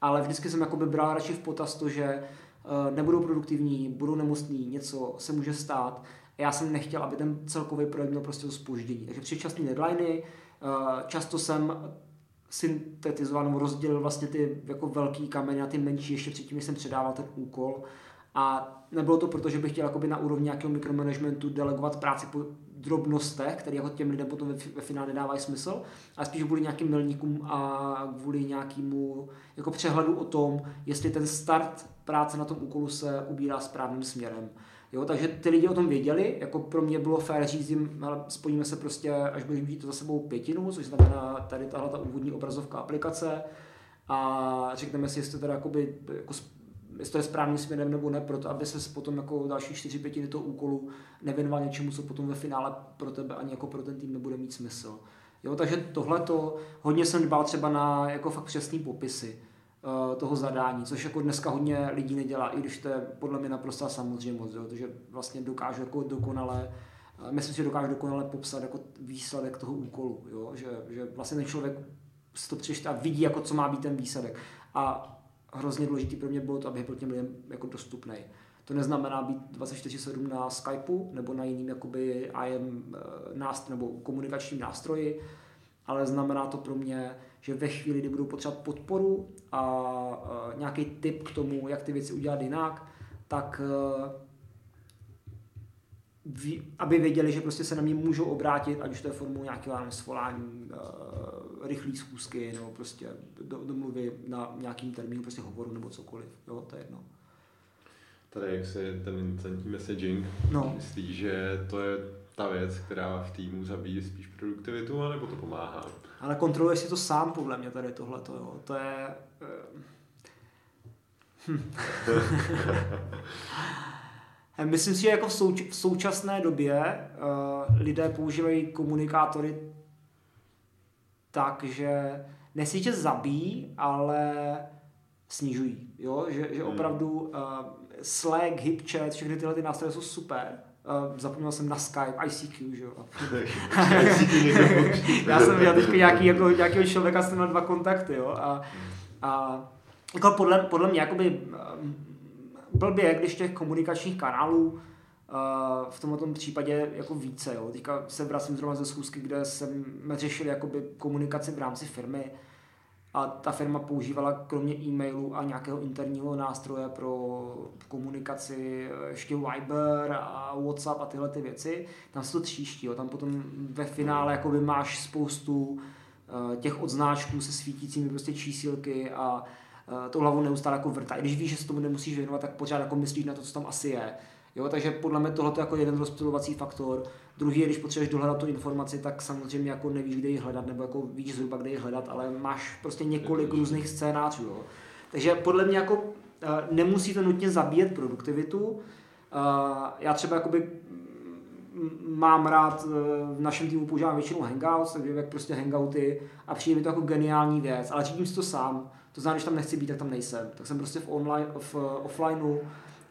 S2: ale vždycky jsem jako by bral radši v potaz to, že uh, nebudou produktivní, budou nemocní, něco se může stát. A já jsem nechtěl, aby ten celkový projekt měl prostě to spoždění. Takže předčasné deadliny, uh, často jsem syntetizoval nebo rozdělil vlastně ty jako velký kameny a ty menší ještě předtím, než jsem předával ten úkol. A nebylo to proto, že bych chtěl na úrovni nějakého mikromanagementu delegovat práci po drobnostech, které jako těm lidem potom ve, ve finále nedávají smysl, ale spíš kvůli nějakým milníkům a kvůli nějakému jako přehledu o tom, jestli ten start práce na tom úkolu se ubírá správným směrem. Jo, takže ty lidi o tom věděli, jako pro mě bylo fér říct jim, spojíme se prostě, až budeš mít to za sebou pětinu, což znamená tady tahle ta úvodní obrazovka aplikace a řekneme si, jestli teda jakoby, jako, jestli to je správným směrem nebo ne, proto aby se potom jako další čtyři pětiny toho úkolu nevěnoval něčemu, co potom ve finále pro tebe ani jako pro ten tým nebude mít smysl. Jo, takže tohle to hodně jsem dbal třeba na jako fakt přesný popisy. Eh, toho zadání, což jako dneska hodně lidí nedělá, i když to je podle mě naprosto samozřejmost, jo, protože vlastně dokážu jako dokonale, eh, myslím si, že dokážu dokonale popsat jako výsledek toho úkolu, jo, že, že vlastně ten člověk si to přečte a vidí, jako co má být ten výsledek. A hrozně důležitý pro mě bylo to, aby byl těm lidem jako dostupný. To neznamená být 24-7 na Skypeu nebo na jiným jakoby IM eh, nástroj, nebo komunikačním nástroji, ale znamená to pro mě že ve chvíli, kdy budou potřebovat podporu a, a nějaký tip k tomu, jak ty věci udělat jinak, tak e, aby věděli, že prostě se na mě můžou obrátit, ať už to je formou nějakého svolání, uh, rychlý schůzky, nebo prostě do, domluvy na nějakým termínu, prostě hovoru nebo cokoliv. Jo, to je jedno.
S1: Tady jak se ten incentní messaging, no. myslíš, že to je ta věc, která v týmu zabíjí spíš produktivitu, anebo to pomáhá?
S2: Ale kontroluje si to sám, podle mě, tady tohle. To je... Hm. Myslím si, že jako v, souč- v současné době uh, lidé používají komunikátory tak, že nesíče zabíjí, ale snižují. Jo? Že, že opravdu uh, Slack, HipChat, všechny tyhle ty nástroje jsou super. Uh, zapomněl jsem na Skype, ICQ, že jo. Já jsem měl teď nějaký, jako, nějakého člověka, jsem měl dva kontakty, jo. A, a jako podle, podle mě, jakoby, um, blbě, když těch komunikačních kanálů uh, v tomto případě jako více. Jo. Teďka se vracím zrovna ze schůzky, kde jsme řešili jakoby komunikaci v rámci firmy a ta firma používala kromě e-mailu a nějakého interního nástroje pro komunikaci ještě Viber a WhatsApp a tyhle ty věci. Tam se to tříští, jo. tam potom ve finále jakoby máš spoustu uh, těch odznáčků se svítícími prostě čísílky a uh, to hlavu neustále jako vrtá. I když víš, že se tomu nemusíš věnovat, tak pořád jako myslíš na to, co tam asi je. Jo, takže podle mě tohle je jako jeden rozptilovací faktor. Druhý je, když potřebuješ dohledat tu informaci, tak samozřejmě jako nevíš, kde ji hledat, nebo jako víš zhruba, kde ji hledat, ale máš prostě několik různých scénářů. Jo. Takže podle mě jako eh, nemusí to nutně zabíjet produktivitu. Eh, já třeba jakoby mám rád, eh, v našem týmu používám většinou Hangouts, takže jak prostě Hangouty a přijde mi to jako geniální věc, ale řídím si to sám, to znamená, že tam nechci být, tak tam nejsem. Tak jsem prostě v, online, v offlineu,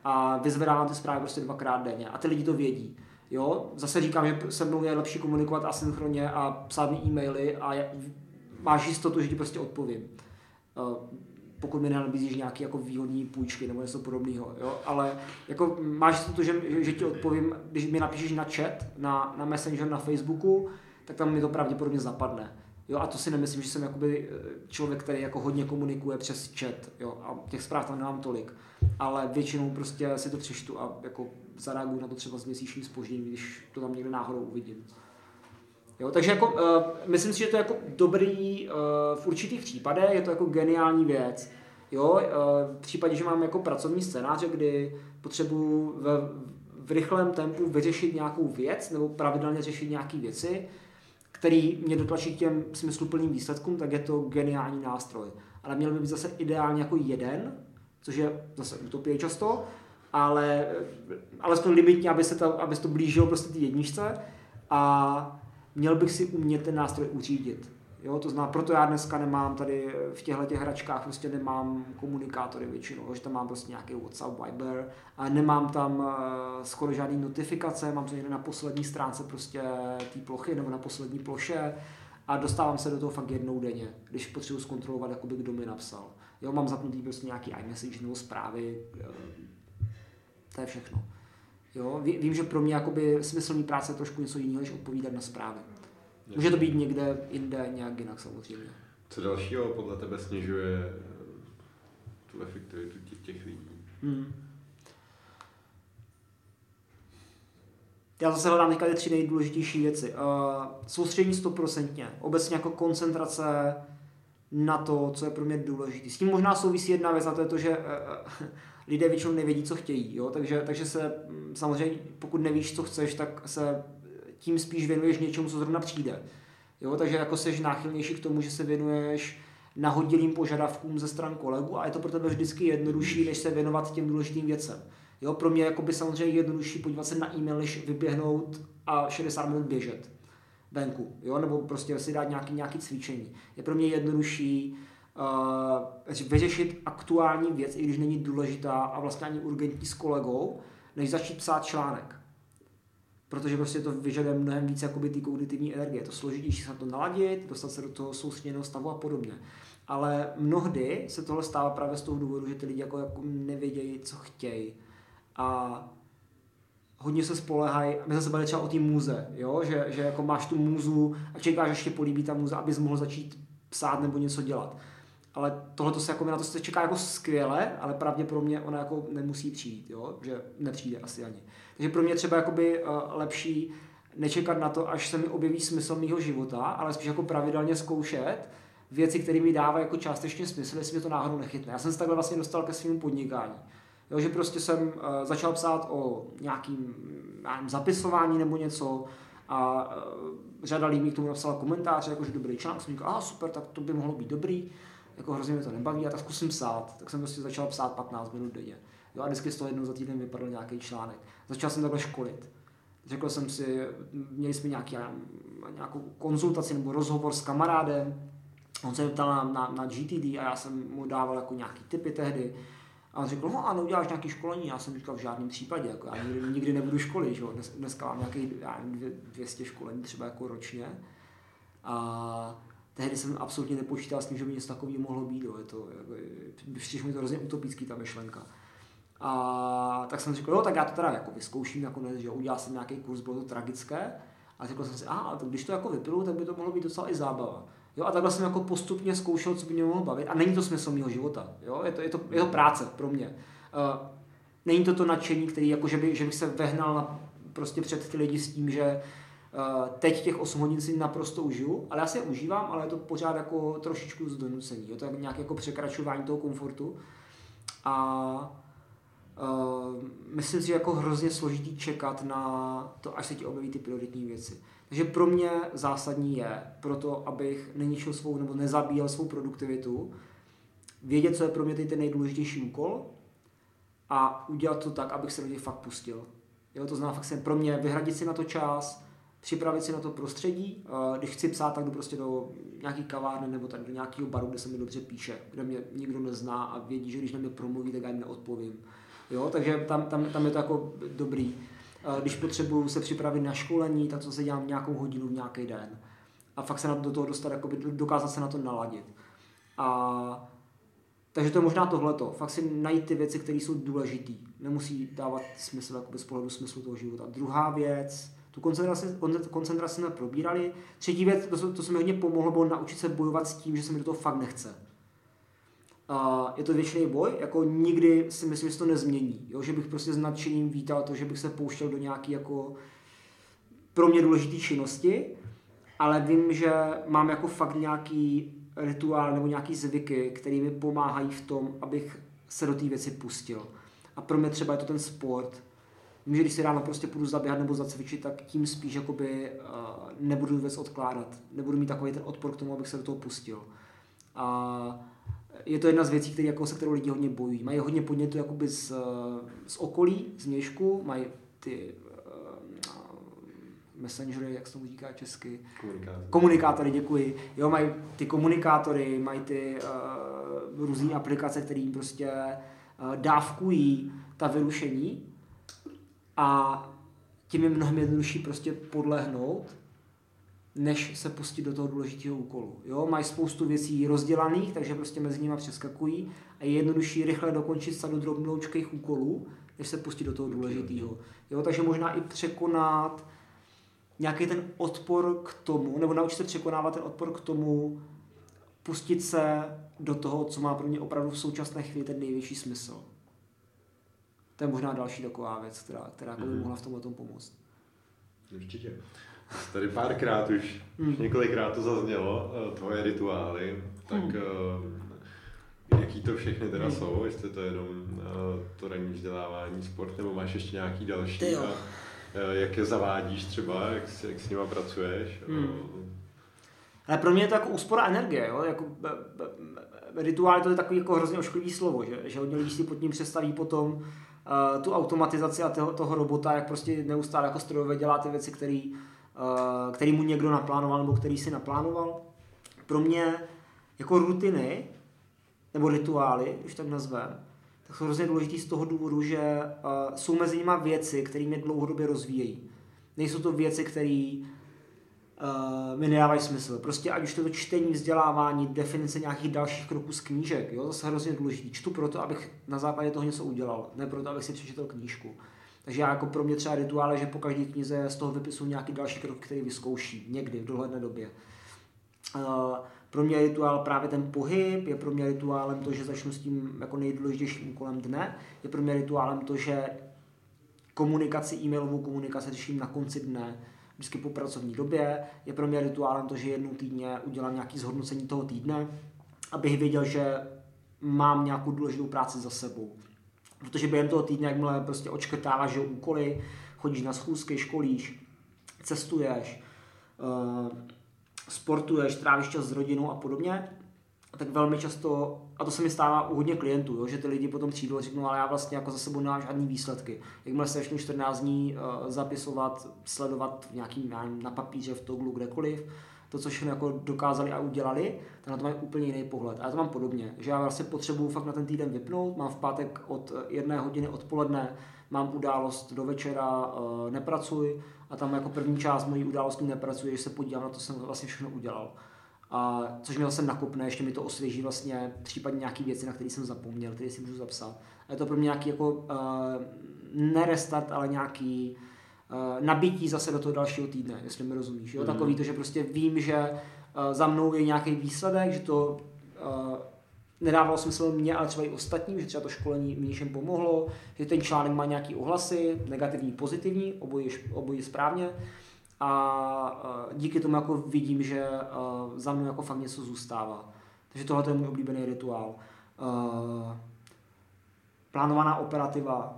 S2: a vyzvedávám ty zprávy prostě dvakrát denně a ty lidi to vědí. Jo, zase říkám, že se mnou je lepší komunikovat asynchronně a psát mi e-maily a máš jistotu, že ti prostě odpovím. Uh, pokud mi nenabízíš nějaký jako výhodní půjčky nebo něco podobného, jo? ale jako máš jistotu, že, že, ti odpovím, když mi napíšeš na chat, na, na Messenger, na Facebooku, tak tam mi to pravděpodobně zapadne. Jo, a to si nemyslím, že jsem jakoby eh, člověk, který jako hodně komunikuje přes chat, jo, a těch zpráv tam nemám tolik. Ale většinou prostě si to přečtu a jako zareaguju na to třeba s měsíčním spožděním, když to tam někde náhodou uvidím. Jo, takže jako, uh, myslím si, že to je jako dobrý uh, v určitých případech, je to jako geniální věc. Jo, uh, v případě, že mám jako pracovní scénáře, kdy potřebuji v, v rychlém tempu vyřešit nějakou věc nebo pravidelně řešit nějaké věci, který mě dotlačí k těm smysluplným výsledkům, tak je to geniální nástroj. Ale měl by být zase ideálně jako jeden, což je zase utopie často, ale alespoň limitně, aby se to, aby se to blížilo prostě ty jedničce a měl bych si umět ten nástroj uřídit. Jo, to znamená, proto já dneska nemám tady v těchto těch hračkách prostě nemám komunikátory většinou, že tam mám prostě nějaký WhatsApp, Viber a nemám tam uh, skoro žádný notifikace, mám to někde na poslední stránce prostě té plochy nebo na poslední ploše a dostávám se do toho fakt jednou denně, když potřebuji zkontrolovat, jakoby kdo mi napsal. Jo, mám zapnutý prostě nějaký iMessage nebo zprávy, uh, to je všechno. Jo, vím, že pro mě jakoby smyslný práce je trošku něco jiného, než odpovídat na zprávy. Může to být někde jinde, nějak jinak samozřejmě.
S1: Co dalšího podle tebe snižuje eh, tu efektivitu těch, těch lidí? Hmm.
S2: Já zase hledám teďka ty tři nejdůležitější věci. Uh, soustředění stoprocentně. Obecně jako koncentrace na to, co je pro mě důležité. S tím možná souvisí jedna věc, a to je to, že uh, lidé většinou nevědí, co chtějí. Jo? Takže, takže se mm, samozřejmě, pokud nevíš, co chceš, tak se tím spíš věnuješ něčemu, co zrovna přijde. Jo, takže jako jsi náchylnější k tomu, že se věnuješ nahodilým požadavkům ze stran kolegů a je to pro tebe vždycky jednodušší, než se věnovat těm důležitým věcem. Jo, pro mě je samozřejmě jednodušší podívat se na e-mail, než vyběhnout a 60 minut běžet venku, jo, nebo prostě si dát nějaký, nějaký cvičení. Je pro mě jednodušší uh, vyřešit aktuální věc, i když není důležitá a vlastně ani urgentní s kolegou, než začít psát článek protože prostě to vyžaduje mnohem víc jakoby ty kognitivní energie. To složitější se na to naladit, dostat se do toho soustředěného stavu a podobně. Ale mnohdy se tohle stává právě z toho důvodu, že ty lidi jako, jako nevědějí, co chtějí. A hodně se spolehají, my jsme se bavili třeba o té muze, jo? Že, že jako máš tu muzu a čekáš, že ještě políbí ta muza, abys mohl začít psát nebo něco dělat. Ale tohle se jako na to se čeká jako skvěle, ale pravděpodobně ona jako nemusí přijít, jo? že nepřijde asi ani. Takže pro mě třeba jakoby uh, lepší nečekat na to, až se mi objeví smysl mého života, ale spíš jako pravidelně zkoušet věci, které mi dávají jako částečně smysl, jestli mě to náhodou nechytne. Já jsem se takhle vlastně dostal ke svým podnikání. Jo, že prostě jsem uh, začal psát o nějakým nevím, zapisování nebo něco a uh, řada lidí k tomu napsala komentáře, jako že dobrý článek, jsem říkal, a super, tak to by mohlo být dobrý, jako hrozně mě to nebaví a tak zkusím psát. Tak jsem prostě začal psát 15 minut denně. Jo, a vždycky z toho jednou za týden vypadl nějaký článek. Začal jsem takhle školit. Řekl jsem si, měli jsme nějaký, nějakou konzultaci nebo rozhovor s kamarádem On se ptal na, na, na GTD a já jsem mu dával jako nějaký typy tehdy. A on řekl, no a neuděláš nějaké školení? Já jsem říkal, v žádném případě, jako já nikdy, nikdy nebudu školit, že? Dnes, dneska mám nějakých 200 školení třeba jako ročně. A tehdy jsem absolutně nepočítal s tím, že by něco takového mohlo být. Jo. Je to, jako, mi to hrozně utopický ta myšlenka. A tak jsem řekl, jo, tak já to teda jako vyzkouším nakonec, že udělal jsem nějaký kurz, bylo to tragické. A řekl jsem si, tak když to jako vypilu, tak by to mohlo být docela i zábava. Jo, a takhle jsem jako postupně zkoušel, co by mě mohlo bavit. A není to smysl mého života. Jo? Je, to, je, to, je to práce pro mě. Uh, není to to nadšení, který jako, že, by, že bych se vehnal na, prostě před ty lidi s tím, že teď těch 8 hodin si naprosto užiju, ale já si je užívám, ale je to pořád jako trošičku z donucení. To je nějaké jako překračování toho komfortu. A Uh, myslím si, že jako hrozně složitý čekat na to, až se ti objeví ty prioritní věci. Takže pro mě zásadní je, proto abych neničil svou nebo nezabíjel svou produktivitu, vědět, co je pro mě teď ten nejdůležitější úkol a udělat to tak, abych se do něj fakt pustil. Jo, to znamená fakt pro mě vyhradit si na to čas, připravit si na to prostředí. Když chci psát, tak jdu prostě do nějaký kavárny nebo tak do nějakého baru, kde se mi dobře píše, kde mě nikdo nezná a vědí, že když na mě promluví, tak já jim neodpovím. Jo, takže tam, tam, tam je to jako dobrý. Když potřebuju se připravit na školení, tak to se dělám nějakou hodinu v nějaký den. A fakt se na, do toho dostat, jakoby, dokázat se na to naladit. A takže to je možná tohleto. Fakt si najít ty věci, které jsou důležité. Nemusí dávat smysl jakoby z pohledu smyslu toho života. Druhá věc, tu koncentraci, koncentraci jsme probírali. Třetí věc, to, to se mi hodně pomohlo, bylo naučit se bojovat s tím, že se mi do toho fakt nechce. A je to věčný boj, jako nikdy si myslím, že se to nezmění. Jo? Že bych prostě s nadšením vítal to, že bych se pouštěl do nějaký jako pro mě důležité činnosti, ale vím, že mám jako fakt nějaký rituál nebo nějaký zvyky, které mi pomáhají v tom, abych se do té věci pustil. A pro mě třeba je to ten sport. Vím, že když si ráno prostě půjdu zaběhat nebo zacvičit, tak tím spíš jakoby uh, nebudu věc odkládat. Nebudu mít takový ten odpor k tomu, abych se do toho pustil. A je to jedna z věcí, které, jako, se kterou lidi hodně bojují. Mají hodně podnětu jakoby z, z okolí, z měšku, mají ty uh, messengery, jak se tomu říká česky?
S1: Komunikátory.
S2: Komunikátory, děkuji. Jo, mají ty komunikátory, mají ty uh, různé aplikace, které jim prostě uh, dávkují ta vyrušení a tím je mnohem jednodušší prostě podlehnout než se pustit do toho důležitého úkolu. Jo, mají spoustu věcí rozdělaných, takže prostě mezi nimi přeskakují a je jednodušší rychle dokončit sadu drobnoučkých úkolů, než se pustit do toho důležitého. Jo, takže možná i překonat nějaký ten odpor k tomu, nebo naučit se překonávat ten odpor k tomu, pustit se do toho, co má pro mě opravdu v současné chvíli ten největší smysl. To je možná další taková věc, která, která by mm-hmm. mohla v tomhle pomoct.
S1: Určitě. Tady párkrát už, už několikrát to zaznělo, eh, tvoje rituály, tak uh, jaký to všechny teda hmm. jsou, jestli to je jenom uh, to ranní vzdělávání, sport, nebo máš ještě nějaký další a uh, jak je zavádíš třeba, jak, jak s nima pracuješ. Hmm.
S2: Ale pro mě je to jako úspora energie, jo? Jako, rituál to je takový jako hrozně ošklivý slovo, že, že hodně lidí si pod ním představí potom uh, tu automatizaci a toho, toho robota, jak prostě neustále jako strojové dělá ty věci, které Eh, který mu někdo naplánoval nebo který si naplánoval. Pro mě jako rutiny nebo rituály, když tak nazvem, tak jsou hrozně důležitý z toho důvodu, že uh, jsou mezi nimi věci, které mě dlouhodobě rozvíjejí. Nejsou to věci, které uh, mi nedávají smysl. Prostě ať už to, čtení, vzdělávání, definice nějakých dalších kroků z knížek, jo, zase hrozně důležitý. Čtu proto, abych na základě toho něco udělal, ne proto, abych si přečetl knížku. Takže já jako pro mě třeba rituál že po každé knize z toho vypisu nějaký další krok, který vyzkouší někdy v dohledné době. Uh, pro mě rituál právě ten pohyb, je pro mě rituálem to, že začnu s tím jako nejdůležitějším úkolem dne, je pro mě rituálem to, že komunikaci, e-mailovou komunikaci řeším na konci dne, vždycky po pracovní době, je pro mě rituálem to, že jednou týdně udělám nějaký zhodnocení toho týdne, abych věděl, že mám nějakou důležitou práci za sebou. Protože během toho týdne, jakmile prostě očkrtáváš úkoly, chodíš na schůzky, školíš, cestuješ, uh, sportuješ, trávíš čas s rodinou a podobně, tak velmi často, a to se mi stává u hodně klientů, jo, že ty lidi potom přijdou a řeknou, ale já vlastně jako za sebou nemám žádný výsledky. Jakmile se začnu 14 dní uh, zapisovat, sledovat v nějaký, nevím, na papíře, v Toglu, kdekoliv, to, co všechno jako dokázali a udělali, tak na to mají úplně jiný pohled. A já to mám podobně, že já vlastně potřebuju fakt na ten týden vypnout, mám v pátek od jedné hodiny odpoledne, mám událost do večera, uh, nepracuji a tam jako první část mojí události nepracuji, že se podívám na to, co jsem vlastně všechno udělal. A což mě zase nakopne, ještě mi to osvěží vlastně případně nějaké věci, na které jsem zapomněl, které si můžu zapsat. A je to pro mě nějaký jako uh, nerestart, ale nějaký uh, nabití zase do toho dalšího týdne, jestli mi rozumíš. Jo? Mm. Takový to, že prostě vím, že uh, za mnou je nějaký výsledek, že to uh, nedávalo smysl mě, ale třeba i ostatním, že třeba to školení mi něčem pomohlo, že ten článek má nějaký ohlasy, negativní, pozitivní, obojí, obojí správně a díky tomu jako vidím, že za mnou jako fakt něco zůstává. Takže tohle je můj oblíbený rituál. Plánovaná operativa,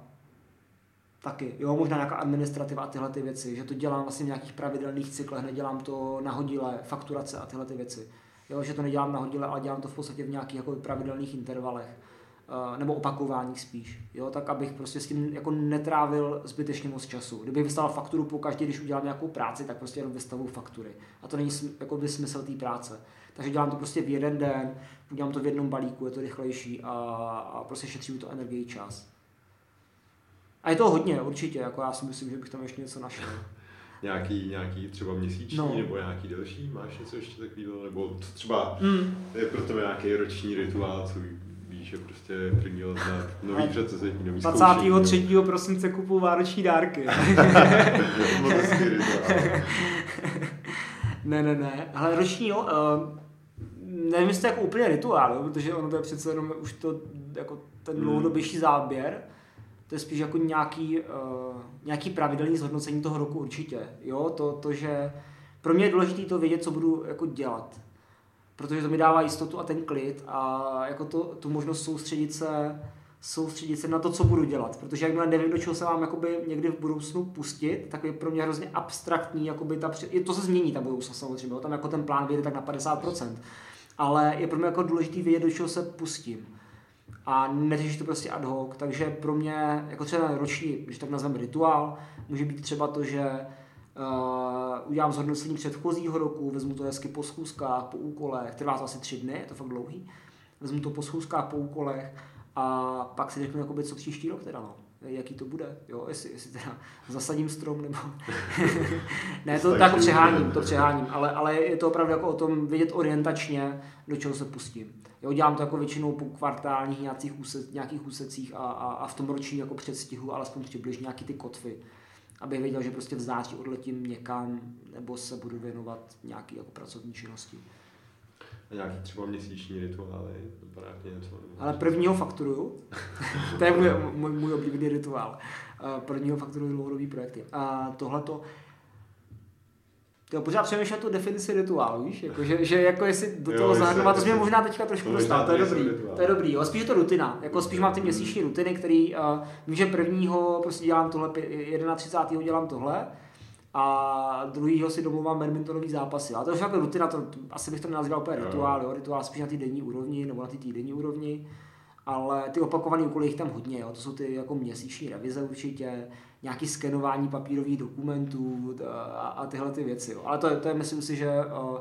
S2: taky, jo, možná nějaká administrativa a tyhle ty věci, že to dělám vlastně v nějakých pravidelných cyklech, nedělám to nahodile, fakturace a tyhle ty věci. Jo, že to nedělám nahodile, ale dělám to v podstatě v nějakých jako pravidelných intervalech. Eh, nebo opakování spíš, jo, tak abych prostě s tím jako netrávil zbytečně moc času. Kdybych vystavil fakturu po každý, když udělám nějakou práci, tak prostě jenom vystavu faktury. A to není jako by smysl té práce. Takže dělám to prostě v jeden den, udělám to v jednom balíku, je to rychlejší a, a prostě šetřím to energii čas. A je to hodně, určitě, jako já si myslím, že bych tam ještě něco našel.
S1: nějaký, nějaký třeba měsíční no. nebo nějaký delší? Máš něco ještě takového? Nebo třeba mm. je pro tebe nějaký roční rituál, co že prostě první let na nový předsezení, nový
S2: 23. Zkoušení, prosince kupu vánoční dárky. ne, ne, ne. Ale roční, jo, uh, nevím, jestli to jako úplně rituál, jo, protože ono to je přece jenom už to, jako ten hmm. dlouhodobější záběr, to je spíš jako nějaký, uh, nějaký pravidelný zhodnocení toho roku určitě. Jo, to, to, že pro mě je důležité to vědět, co budu jako dělat protože to mi dává jistotu a ten klid a jako to, tu možnost soustředit se, soustředit se na to, co budu dělat. Protože jakmile nevím, do čeho se mám jakoby někdy v budoucnu pustit, tak je pro mě hrozně abstraktní, jakoby ta, to se změní ta budoucnost samozřejmě, tam jako ten plán vyjde tak na 50%. Ale je pro mě jako důležitý vědět, do čeho se pustím. A neřešit to prostě ad hoc, takže pro mě, jako třeba roční, když tak nazveme rituál, může být třeba to, že Uh, udělám zhodnocení předchozího roku, vezmu to hezky po schůzkách, po úkolech, trvá to asi tři dny, je to fakt dlouhý. Vezmu to po schůzkách, po úkolech a pak si řeknu, jakoby, co příští rok teda, no. Jaký to bude, jo, jestli, jestli teda zasadím strom, nebo... ne, to, jako přeháním, to přeháním, ale, ale je to opravdu jako o tom vidět orientačně, do čeho se pustím. Jo, dělám to jako většinou po kvartálních nějakých, úsec, nějakých úsecích a, a, a v tom ročním jako předstihu alespoň přibližně nějaký ty kotvy abych věděl, že prostě v září odletím někam nebo se budu věnovat nějaký jako pracovní činnosti.
S1: A nějaký třeba měsíční rituály, něco?
S2: Ale prvního fakturuju, to je můj, můj, můj oblíbený rituál. Prvního fakturuju dlouhodobý projekty. A tohleto, Jo, pořád přemýšlím tu definici rituálu, víš, jako, že, že jako jestli do toho zahrnovat, to jsme možná teďka trošku dostal, to je dobrý, to je dobrý, jo, spíš je to rutina, jako spíš mám ty měsíční rutiny, který, uh, vím, že prvního prostě dělám tohle, 31. dělám tohle, a druhýho si domluvám badmintonový zápasy. Ale to je jako rutina, to, asi bych to nenazval úplně rituál, jo, rituál spíš na ty denní úrovni nebo na ty týdenní úrovni ale ty opakované úkoly jich tam hodně, jo. to jsou ty jako měsíční revize určitě, nějaký skenování papírových dokumentů a, a tyhle ty věci. Jo. Ale to je, to je, myslím si, že uh,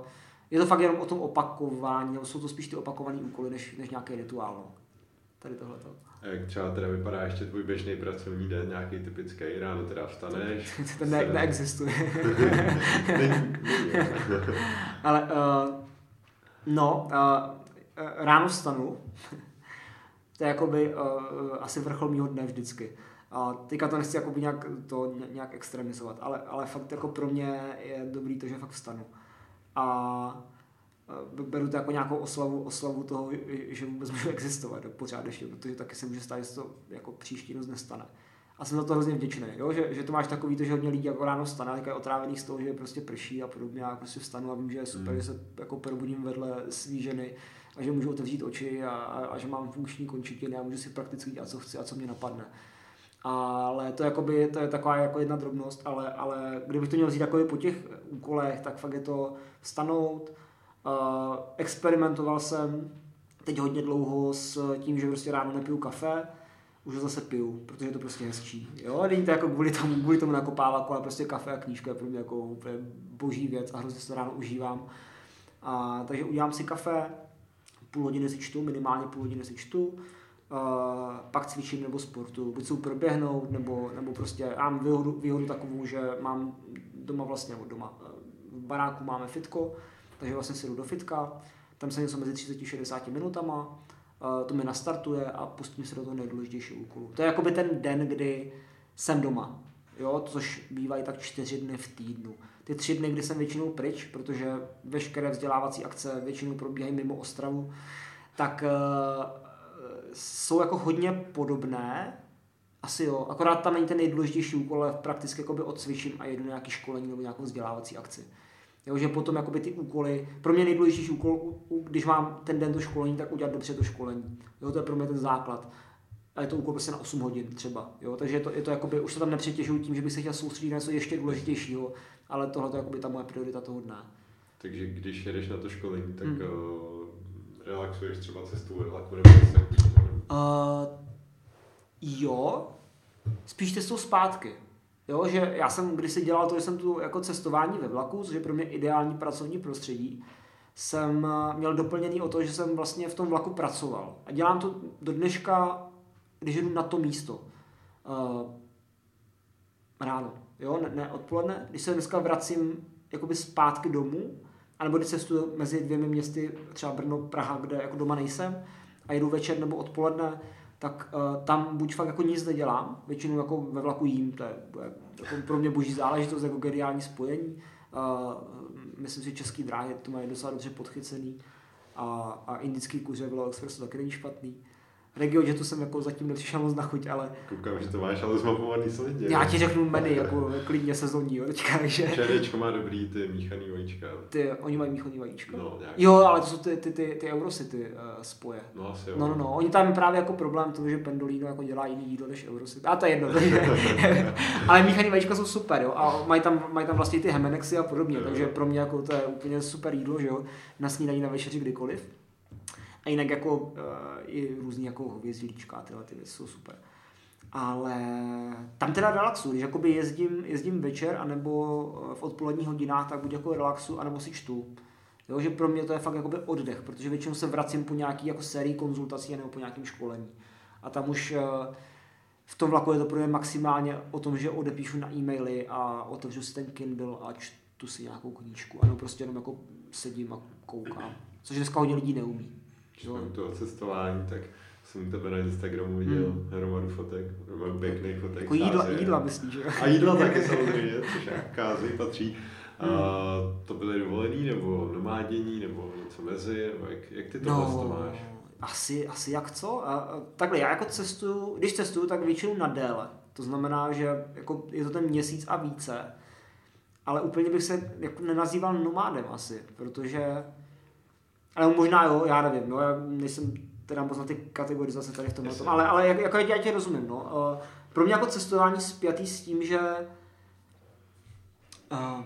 S2: je to fakt jenom o tom opakování, nebo jsou to spíš ty opakované úkoly, než, než nějaký rituál. No. Tady tohleto.
S1: A jak třeba teda vypadá ještě tvůj běžný pracovní den, nějaký typický, ráno teda vstaneš?
S2: to ne, neexistuje. Ale uh, no, uh, ráno vstanu, to je jakoby uh, asi vrchol mýho dne vždycky. A teďka to nechci jakoby nějak, to nějak extremizovat, ale, ale fakt jako pro mě je dobrý to, že fakt vstanu. A beru to jako nějakou oslavu, oslavu toho, že vůbec můžu existovat pořád ještě, protože taky se může stát, že se to jako příští noc nestane. A jsem za to hrozně vděčný, jo? Že, že, to máš takový, to, že hodně lidí jako ráno stane, jako je otrávený z toho, že prostě prší a podobně. Já prostě vstanu a vím, že je super, mm. že se jako probudím vedle svý ženy a že můžu otevřít oči a, a, a že mám funkční končetiny a můžu si prakticky dělat, co chci a co mě napadne. Ale to, jakoby, to je taková jako jedna drobnost, ale, ale kdybych to měl vzít po těch úkolech, tak fakt je to stanout. Uh, experimentoval jsem teď hodně dlouho s tím, že prostě ráno nepiju kafe, už ho zase piju, protože je to prostě hezčí. Jo, není to jako kvůli tomu, kvůli tomu nakopávat, ale prostě kafe a knížka je pro mě jako boží věc a hrozně se to ráno užívám. A, takže udělám si kafe, půl hodiny si čtu, minimálně půl hodiny si čtu, uh, pak cvičím nebo sportu, buď se proběhnout, nebo, nebo prostě já mám výhodu, výhodu takovou, že mám doma vlastně, nebo doma, v baráku máme fitko, takže vlastně si jdu do fitka, tam se něco mezi 30 a 60 minutama, to mi nastartuje a pustím se do toho nejdůležitějšího úkolu. To je jakoby ten den, kdy jsem doma, jo, což bývají tak čtyři dny v týdnu. Ty tři dny, kdy jsem většinou pryč, protože veškeré vzdělávací akce většinou probíhají mimo Ostravu, tak uh, jsou jako hodně podobné, asi jo, akorát tam není ten nejdůležitější úkol, ale prakticky jakoby odcvičím a jedu na nějaký školení nebo nějakou vzdělávací akci. Jo, že potom jakoby ty úkoly, pro mě nejdůležitější úkol, když mám ten den to školení, tak udělat dobře to školení. Jo, to je pro mě ten základ. A je to úkol prostě na 8 hodin třeba. Jo, takže je to, je to jakoby, už se tam nepřetěžuji tím, že bych se chtěl soustředit na něco ještě důležitějšího, ale tohle je jakoby ta moje priorita toho dne.
S1: Takže když jedeš na to školení, tak hmm. uh, relaxuješ třeba cestu vlaku nebo něco uh,
S2: Jo, spíš cestou zpátky. Jo, že já jsem kdysi dělal to, že jsem tu jako cestování ve vlaku, což je pro mě ideální pracovní prostředí, jsem eh, měl doplněný o to, že jsem vlastně v tom vlaku pracoval. A dělám to do dneška, když jdu na to místo. Uh, ráno, jo, ne, ne odpoledne. Když se dneska vracím jakoby zpátky domů, anebo když cestuju mezi dvěmi městy, třeba Brno, Praha, kde jako doma nejsem, a jedu večer nebo odpoledne, tak uh, tam buď fakt jako nic nedělám, většinou jako ve vlaku jím, to je, jako pro mě boží záležitost, jako geniální spojení. Uh, myslím si, že český dráhy to mají docela dobře podchycený a, a indický kuře v Expressu taky není špatný. Regio tu jsem jako zatím nepřišel moc na chuť, ale...
S1: Koukám, že to máš ale zmapovaný solidně.
S2: Já ti řeknu meny, jako klidně sezónní, jo, teďka, že...
S1: Čerečko má dobrý ty míchaný vajíčka.
S2: Ty, oni mají míchaný vajíčka?
S1: No, nějak.
S2: Jo, ale to jsou ty, ty, ty, ty Eurocity uh, spoje.
S1: No, asi jo.
S2: No, no, no, oni tam právě jako problém to, že Pendolino jako dělá jiný jídlo než Eurocity. A to je jedno, ale míchaný vajíčka jsou super, jo, a mají tam, mají tam vlastně ty Hemenexy a podobně, jo. takže pro mě jako to je úplně super jídlo, že jo, na snídaní, na večeři, kdykoliv. A jinak jako uh, i různý jako hovězíčka a tyhle ty věci jsou super. Ale tam teda relaxu, když jakoby jezdím, jezdím večer, anebo eh, v odpoledních hodinách, tak buď jako relaxu, anebo si čtu. Jo, že pro mě to je fakt jakoby oddech, protože většinou se vracím po nějaký jako sérii konzultací nebo po nějakém školení. A tam už uh, v tom vlaku je to pro mě maximálně o tom, že odepíšu na e-maily a otevřu si ten Kindle a čtu si nějakou knížku. Ano, prostě jenom jako sedím a koukám. Což dneska hodně lidí neumí.
S1: Jo. to cestování, tak jsem tebe na Instagramu viděl hmm. hromadu fotek, hromadu pěkných fotek.
S2: Jako jídla, jídla, jídla myslíš, že?
S1: A jídla taky samozřejmě, což kázy patří. Hmm. A to byly dovolený, nebo nomádění, nebo něco mezi, nebo jak, jak ty to no, to máš?
S2: Asi, asi jak co? A, takhle, já jako cestuju, když cestuju, tak většinou na déle. To znamená, že jako je to ten měsíc a více, ale úplně bych se jako nenazýval nomádem asi, protože ale možná jo, já nevím, no, já nejsem teda moc na ty kategorizace tady v tomhle tom, ale, ale jak, jako já tě rozumím, no. Uh, pro mě jako cestování spjatý s tím, že uh,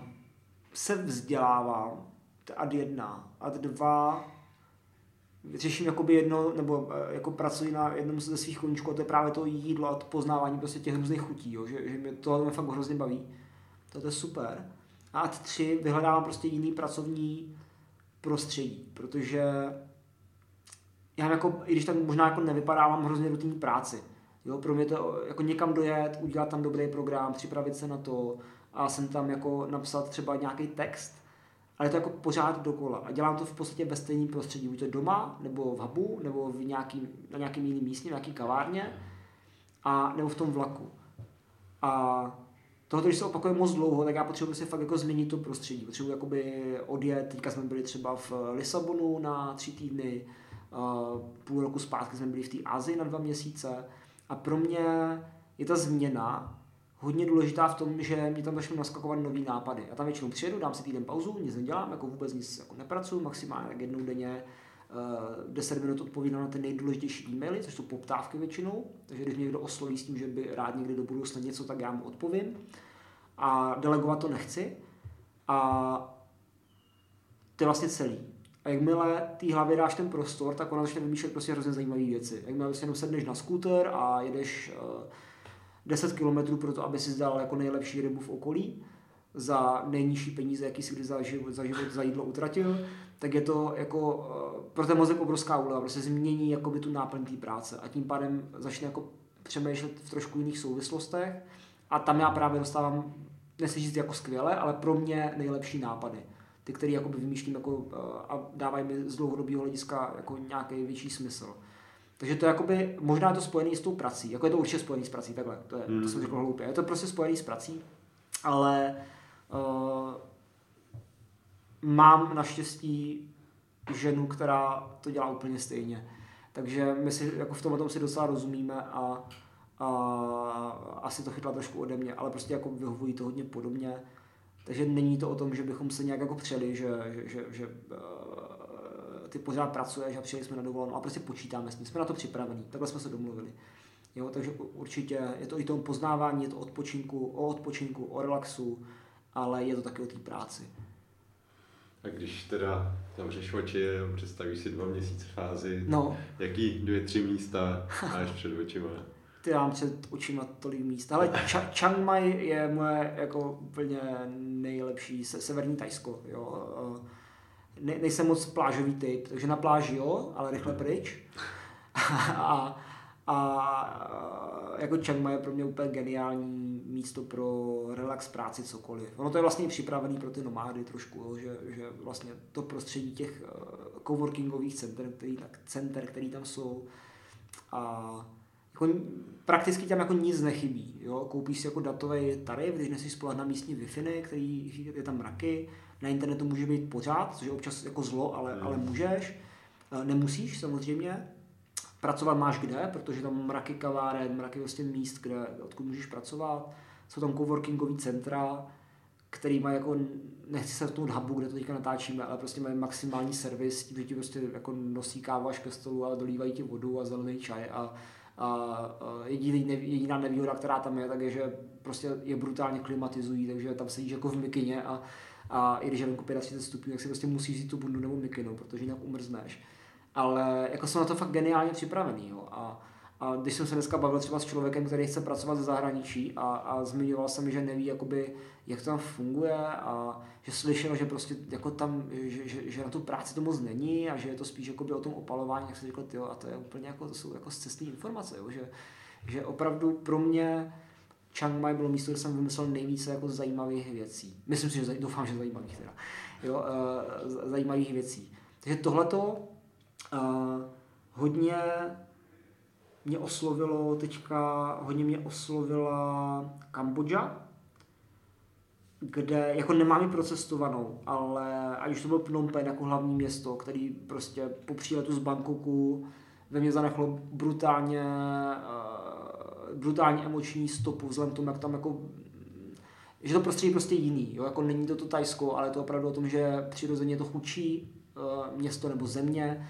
S2: se vzdělávám, to ad jedna, ad dva, řeším jakoby jedno, nebo uh, jako pracuji na jednom ze svých koníčků, a to je právě to jídlo a to poznávání prostě těch různých chutí, jo, že, že mě to mě fakt hrozně baví. To, to je super. A ad tři, vyhledávám prostě jiný pracovní prostředí, protože já jako, i když tak možná jako nevypadá, mám hrozně rutinní práci. Jo, pro mě to jako někam dojet, udělat tam dobrý program, připravit se na to a jsem tam jako napsat třeba nějaký text, ale je to jako pořád dokola. A dělám to v podstatě ve stejném prostředí, buď to doma, nebo v hubu, nebo v nějaký, na nějakém jiném místě, v nějaký kavárně, a, nebo v tom vlaku. A tohle, když se opakuje moc dlouho, tak já potřebuji si fakt jako změnit to prostředí. Potřebuji jakoby odjet, teďka jsme byli třeba v Lisabonu na tři týdny, půl roku zpátky jsme byli v té Azii na dva měsíce a pro mě je ta změna hodně důležitá v tom, že mě tam začnou naskakovat nový nápady. Já tam většinou přijedu, dám si týden pauzu, nic nedělám, jako vůbec nic jako nepracuju, maximálně tak jednou denně 10 minut odpovídám na ty nejdůležitější e-maily, což jsou poptávky většinou, takže když mě někdo osloví s tím, že by rád někdy do budoucna něco, tak já mu odpovím. A delegovat to nechci. A to je vlastně celý. A jakmile té hlavě dáš ten prostor, tak ona začne vymýšlet prostě hrozně zajímavé věci. Jakmile prostě jenom sedneš na skúter a jedeš uh, 10 km pro to, aby si zdal jako nejlepší rybu v okolí, za nejnižší peníze, jaký si kdy za život, za, život, za jídlo utratil, tak je to jako uh, pro ten mozek obrovská úleva, prostě změní jakoby tu náplň té práce a tím pádem začne jako přemýšlet v trošku jiných souvislostech a tam já právě dostávám, nechci říct jako skvěle, ale pro mě nejlepší nápady. Ty, které jakoby vymýšlím jako, uh, a dávají mi z dlouhodobého hlediska jako nějaký větší smysl. Takže to je jakoby, možná je to spojený s tou prací, jako je to určitě spojený s prací, takhle, to, je, to jsem řekl hloupě, je to prostě spojený s prací, ale uh, mám naštěstí ženu, která to dělá úplně stejně. Takže my si jako v tomhle si docela rozumíme a, a asi to chytla trošku ode mě, ale prostě jako vyhovují to hodně podobně. Takže není to o tom, že bychom se nějak jako přeli, že, že, že, že uh, ty pořád pracuješ a přijeli jsme na dovolenou a prostě počítáme s tím, jsme na to připravení, takhle jsme se domluvili. Jo, takže určitě je to i to poznávání, je to odpočinku, o odpočinku, o relaxu, ale je to taky o té práci.
S1: A když teda zavřeš oči, představíš si dva měsíce fázi,
S2: no.
S1: jaký dvě, tři místa máš před očima?
S2: Ty mám před očima tolik míst. Ale Ch- Chiang Mai je moje jako úplně nejlepší, se, severní Tajsko. Jo. Ne, nejsem moc plážový typ, takže na pláži jo, ale rychle pryč. a, a jako Chiang Mai je pro mě úplně geniální místo pro relax, práci, cokoliv. Ono to je vlastně připravený pro ty nomády trošku, jo, že, že vlastně to prostředí těch uh, coworkingových center, který, tak, center, který tam jsou a jako, prakticky tam jako nic nechybí. Jo? Koupíš si jako datový tarif, když nesmíš spolehat na místní wi který je tam mraky, na internetu může být pořád, což je občas jako zlo, ale, mm. ale můžeš. Eh, nemusíš samozřejmě, pracovat máš kde, protože tam mraky kaváren, mraky vlastně míst, kde, odkud můžeš pracovat. Jsou tam coworkingové centra, který mají jako, nechci se v hubu, kde to teďka natáčíme, ale prostě mají maximální servis, tím, že ti prostě jako nosí kávu až ke stolu a dolívají ti vodu a zelený čaj a, a, a jediný, jediná nevýhoda, která tam je, tak je, že prostě je brutálně klimatizují, takže tam sedíš jako v mikině a, a i když je venku 35 stupňů, tak si prostě musíš jít tu bundu nebo mikinu, protože jinak umrzneš ale jako jsem na to fakt geniálně připravený. Jo. A, a když jsem se dneska bavil třeba s člověkem, který chce pracovat ze zahraničí a, a zmiňoval jsem, že neví, jakoby, jak to tam funguje a že slyšel, že prostě jako tam, že, že, že, na tu práci to moc není a že je to spíš o tom opalování, jak se řekl, tyjo, a to je úplně jako, to jsou jako cestní informace, jo, že, že opravdu pro mě Chiang Mai bylo místo, kde jsem vymyslel nejvíce jako zajímavých věcí. Myslím si, že doufám, že zajímavých teda. Jo, uh, zajímavých věcí. Takže tohleto Uh, hodně mě oslovilo teďka, hodně mě oslovila Kambodža, kde jako nemám ji procestovanou, ale ať už to byl Phnom Penh jako hlavní město, který prostě po příletu z Bangkoku ve mě zanechlo brutálně, uh, brutálně emoční stopu, vzhledem tomu, jak tam jako že to prostředí je prostě jiný, jo? jako není to to Tajsko, ale je to opravdu o tom, že přirozeně je to chudší uh, město nebo země,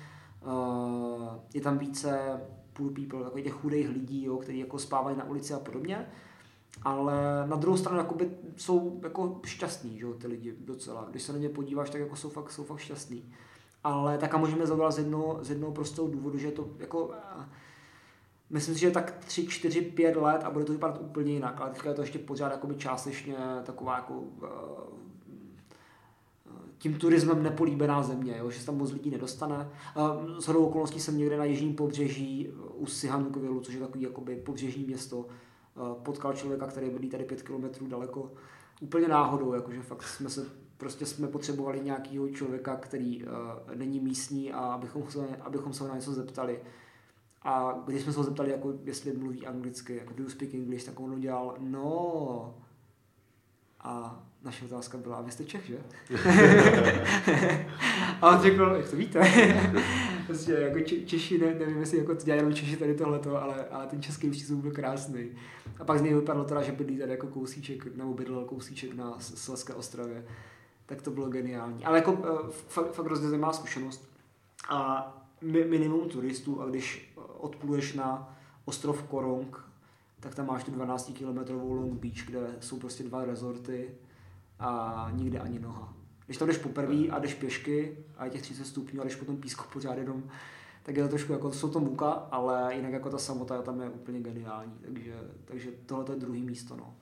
S2: je tam více poor people, jako těch chudých lidí, jo, kteří jako spávají na ulici a podobně. Ale na druhou stranu jakoby jsou jako šťastní, že, ty lidi docela. Když se na ně podíváš, tak jako jsou fakt, jsou fakt šťastní. Ale tak a můžeme zabrat z jednoho, z jednoho prostého důvodu, že je to jako uh, myslím si, že tak 3, 4, 5 let a bude to vypadat úplně jinak, ale teďka je to ještě pořád částečně taková jako uh, tím turismem nepolíbená země, jo, že se tam moc lidí nedostane. S hodou okolností jsem někde na jižním pobřeží u Sihanoukvilu, což je takový jakoby pobřežní město, potkal člověka, který bydlí tady pět kilometrů daleko, úplně náhodou, jakože fakt jsme se prostě jsme potřebovali nějakého člověka, který uh, není místní a abychom se, abychom se ho na něco zeptali. A když jsme se ho zeptali, jako, jestli mluví anglicky, jako do you speak English, tak on udělal, no. A naše otázka byla, a vy jste Čech, že? a on řekl, jak to víte? prostě jako Češi, ne, nevím, jestli jako to dělají jenom Češi tady tohleto, ale, ale ten český přístup byl krásný. A pak z něj vypadlo teda, že bydlí tady jako kousíček, nebo bydlel kousíček na Sleské ostrově. Tak to bylo geniální. Ale jako eh, fakt, fakt hrozně zajímavá zkušenost. A minimum turistů, a když odpluješ na ostrov Korong, tak tam máš tu 12 kilometrovou Long Beach, kde jsou prostě dva rezorty a nikde ani noha. Když tam jdeš poprvé a jdeš pěšky a je těch 30 stupňů a jdeš potom písku pořád jenom, tak je to trošku jako, jsou to muka, ale jinak jako ta samota tam je úplně geniální, takže, takže tohle je druhý místo, no.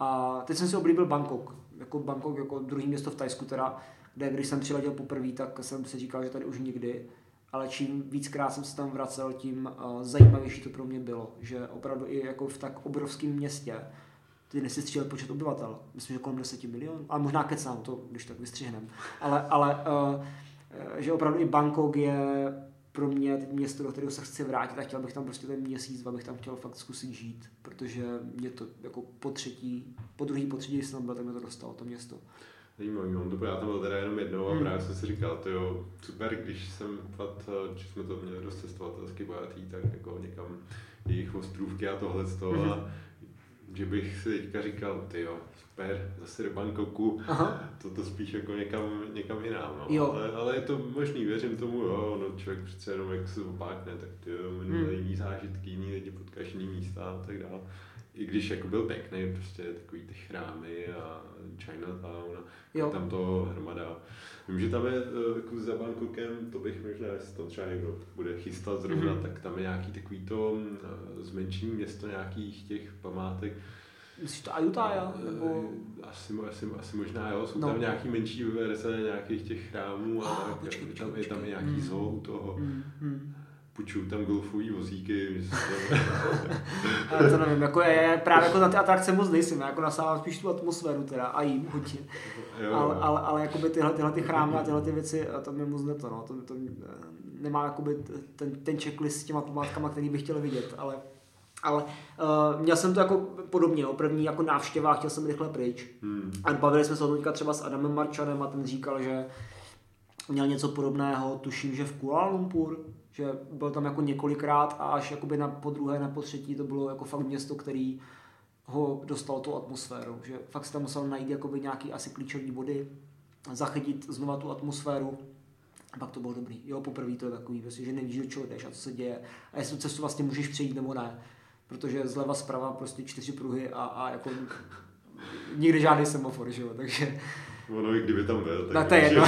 S2: A teď jsem si oblíbil Bangkok, jako Bangkok jako druhý město v Tajsku teda, kde když jsem přiletěl poprvé, tak jsem si říkal, že tady už nikdy, ale čím víckrát jsem se tam vracel, tím uh, zajímavější to pro mě bylo, že opravdu i jako v tak obrovském městě, ty nesi střílel počet obyvatel, myslím, že kolem 10 milionů, ale možná kecám to, když tak vystřihnem, ale, ale uh, že opravdu i Bangkok je pro mě teď město, do kterého se chci vrátit a chtěl bych tam prostě ten měsíc, abych tam chtěl fakt zkusit žít, protože mě to jako po třetí, po druhý, po třetí, když jsem tam byl, tak mě to dostalo, to město.
S1: Zajímavý, mám to, já tam byl teda jenom jednou a hmm. právě jsem si říkal, to jo, super, když jsem fakt, že jsme to měli dost cestovatelský bohatý, tak jako někam jejich ostrůvky a tohle z toho hmm. a že bych si teďka říkal, ty jo, super, zase do Bangkoku, Aha. to, to spíš jako někam, někam jinam, no. Jo. Ale, ale, je to možný, věřím tomu, jo, no člověk přece jenom jak se opákne, tak ty jo, hmm. jiný zážitky, jiný lidi potkáš jiný místa a tak dále. I když jako byl pěkný, prostě takový ty chrámy a Chinatown, a tam to hromada. Vím, že tam je eh, jako za Bangkokem, to bych možná, jestli to třeba někdo bude chystat zrovna, mm-hmm. tak tam je nějaký takový to eh, zmenšení město nějakých těch památek,
S2: Myslíš to Ayutthaya?
S1: Eh, nebo... Asi, asi, asi možná jo, jsou no. tam nějaký menší verze nějakých těch chrámů a ah, počkej, počkej, tam, je tam nějaký mm. zoo u toho. Mm, mm. Půjčuju tam golfový vozíky.
S2: Ale to nevím, jako je, právě jako na ty atrakce moc nejsem, jako nasávám spíš tu atmosféru teda a jím hodně. ale, ale, ale jakoby tyhle, tyhle ty chrámy a tyhle ty věci, a to mi moc neto, no, to, to nemá jakoby ten, ten checklist s těma památkama, který bych chtěl vidět, ale ale uh, měl jsem to jako podobně, jo. první jako návštěva, chtěl jsem rychle pryč. Hmm. A bavili jsme se o teďka třeba s Adamem Marčanem a ten říkal, že měl něco podobného, tuším, že v Kuala Lumpur, že byl tam jako několikrát a až jakoby na po druhé, na po třetí to bylo jako fakt město, který ho dostal tu atmosféru, že fakt si tam musel najít jakoby nějaký asi klíčový body, zachytit znova tu atmosféru a pak to bylo dobrý. Jo, poprvé to je takový, prostě, že nevíš, do čeho jdeš a co se děje a jestli tu cestu vlastně můžeš přejít nebo ne protože zleva zprava prostě čtyři pruhy a, a jako nikdy žádný semafor, že jo, takže...
S1: Ono i kdyby tam byl,
S2: tak no, to je jedno.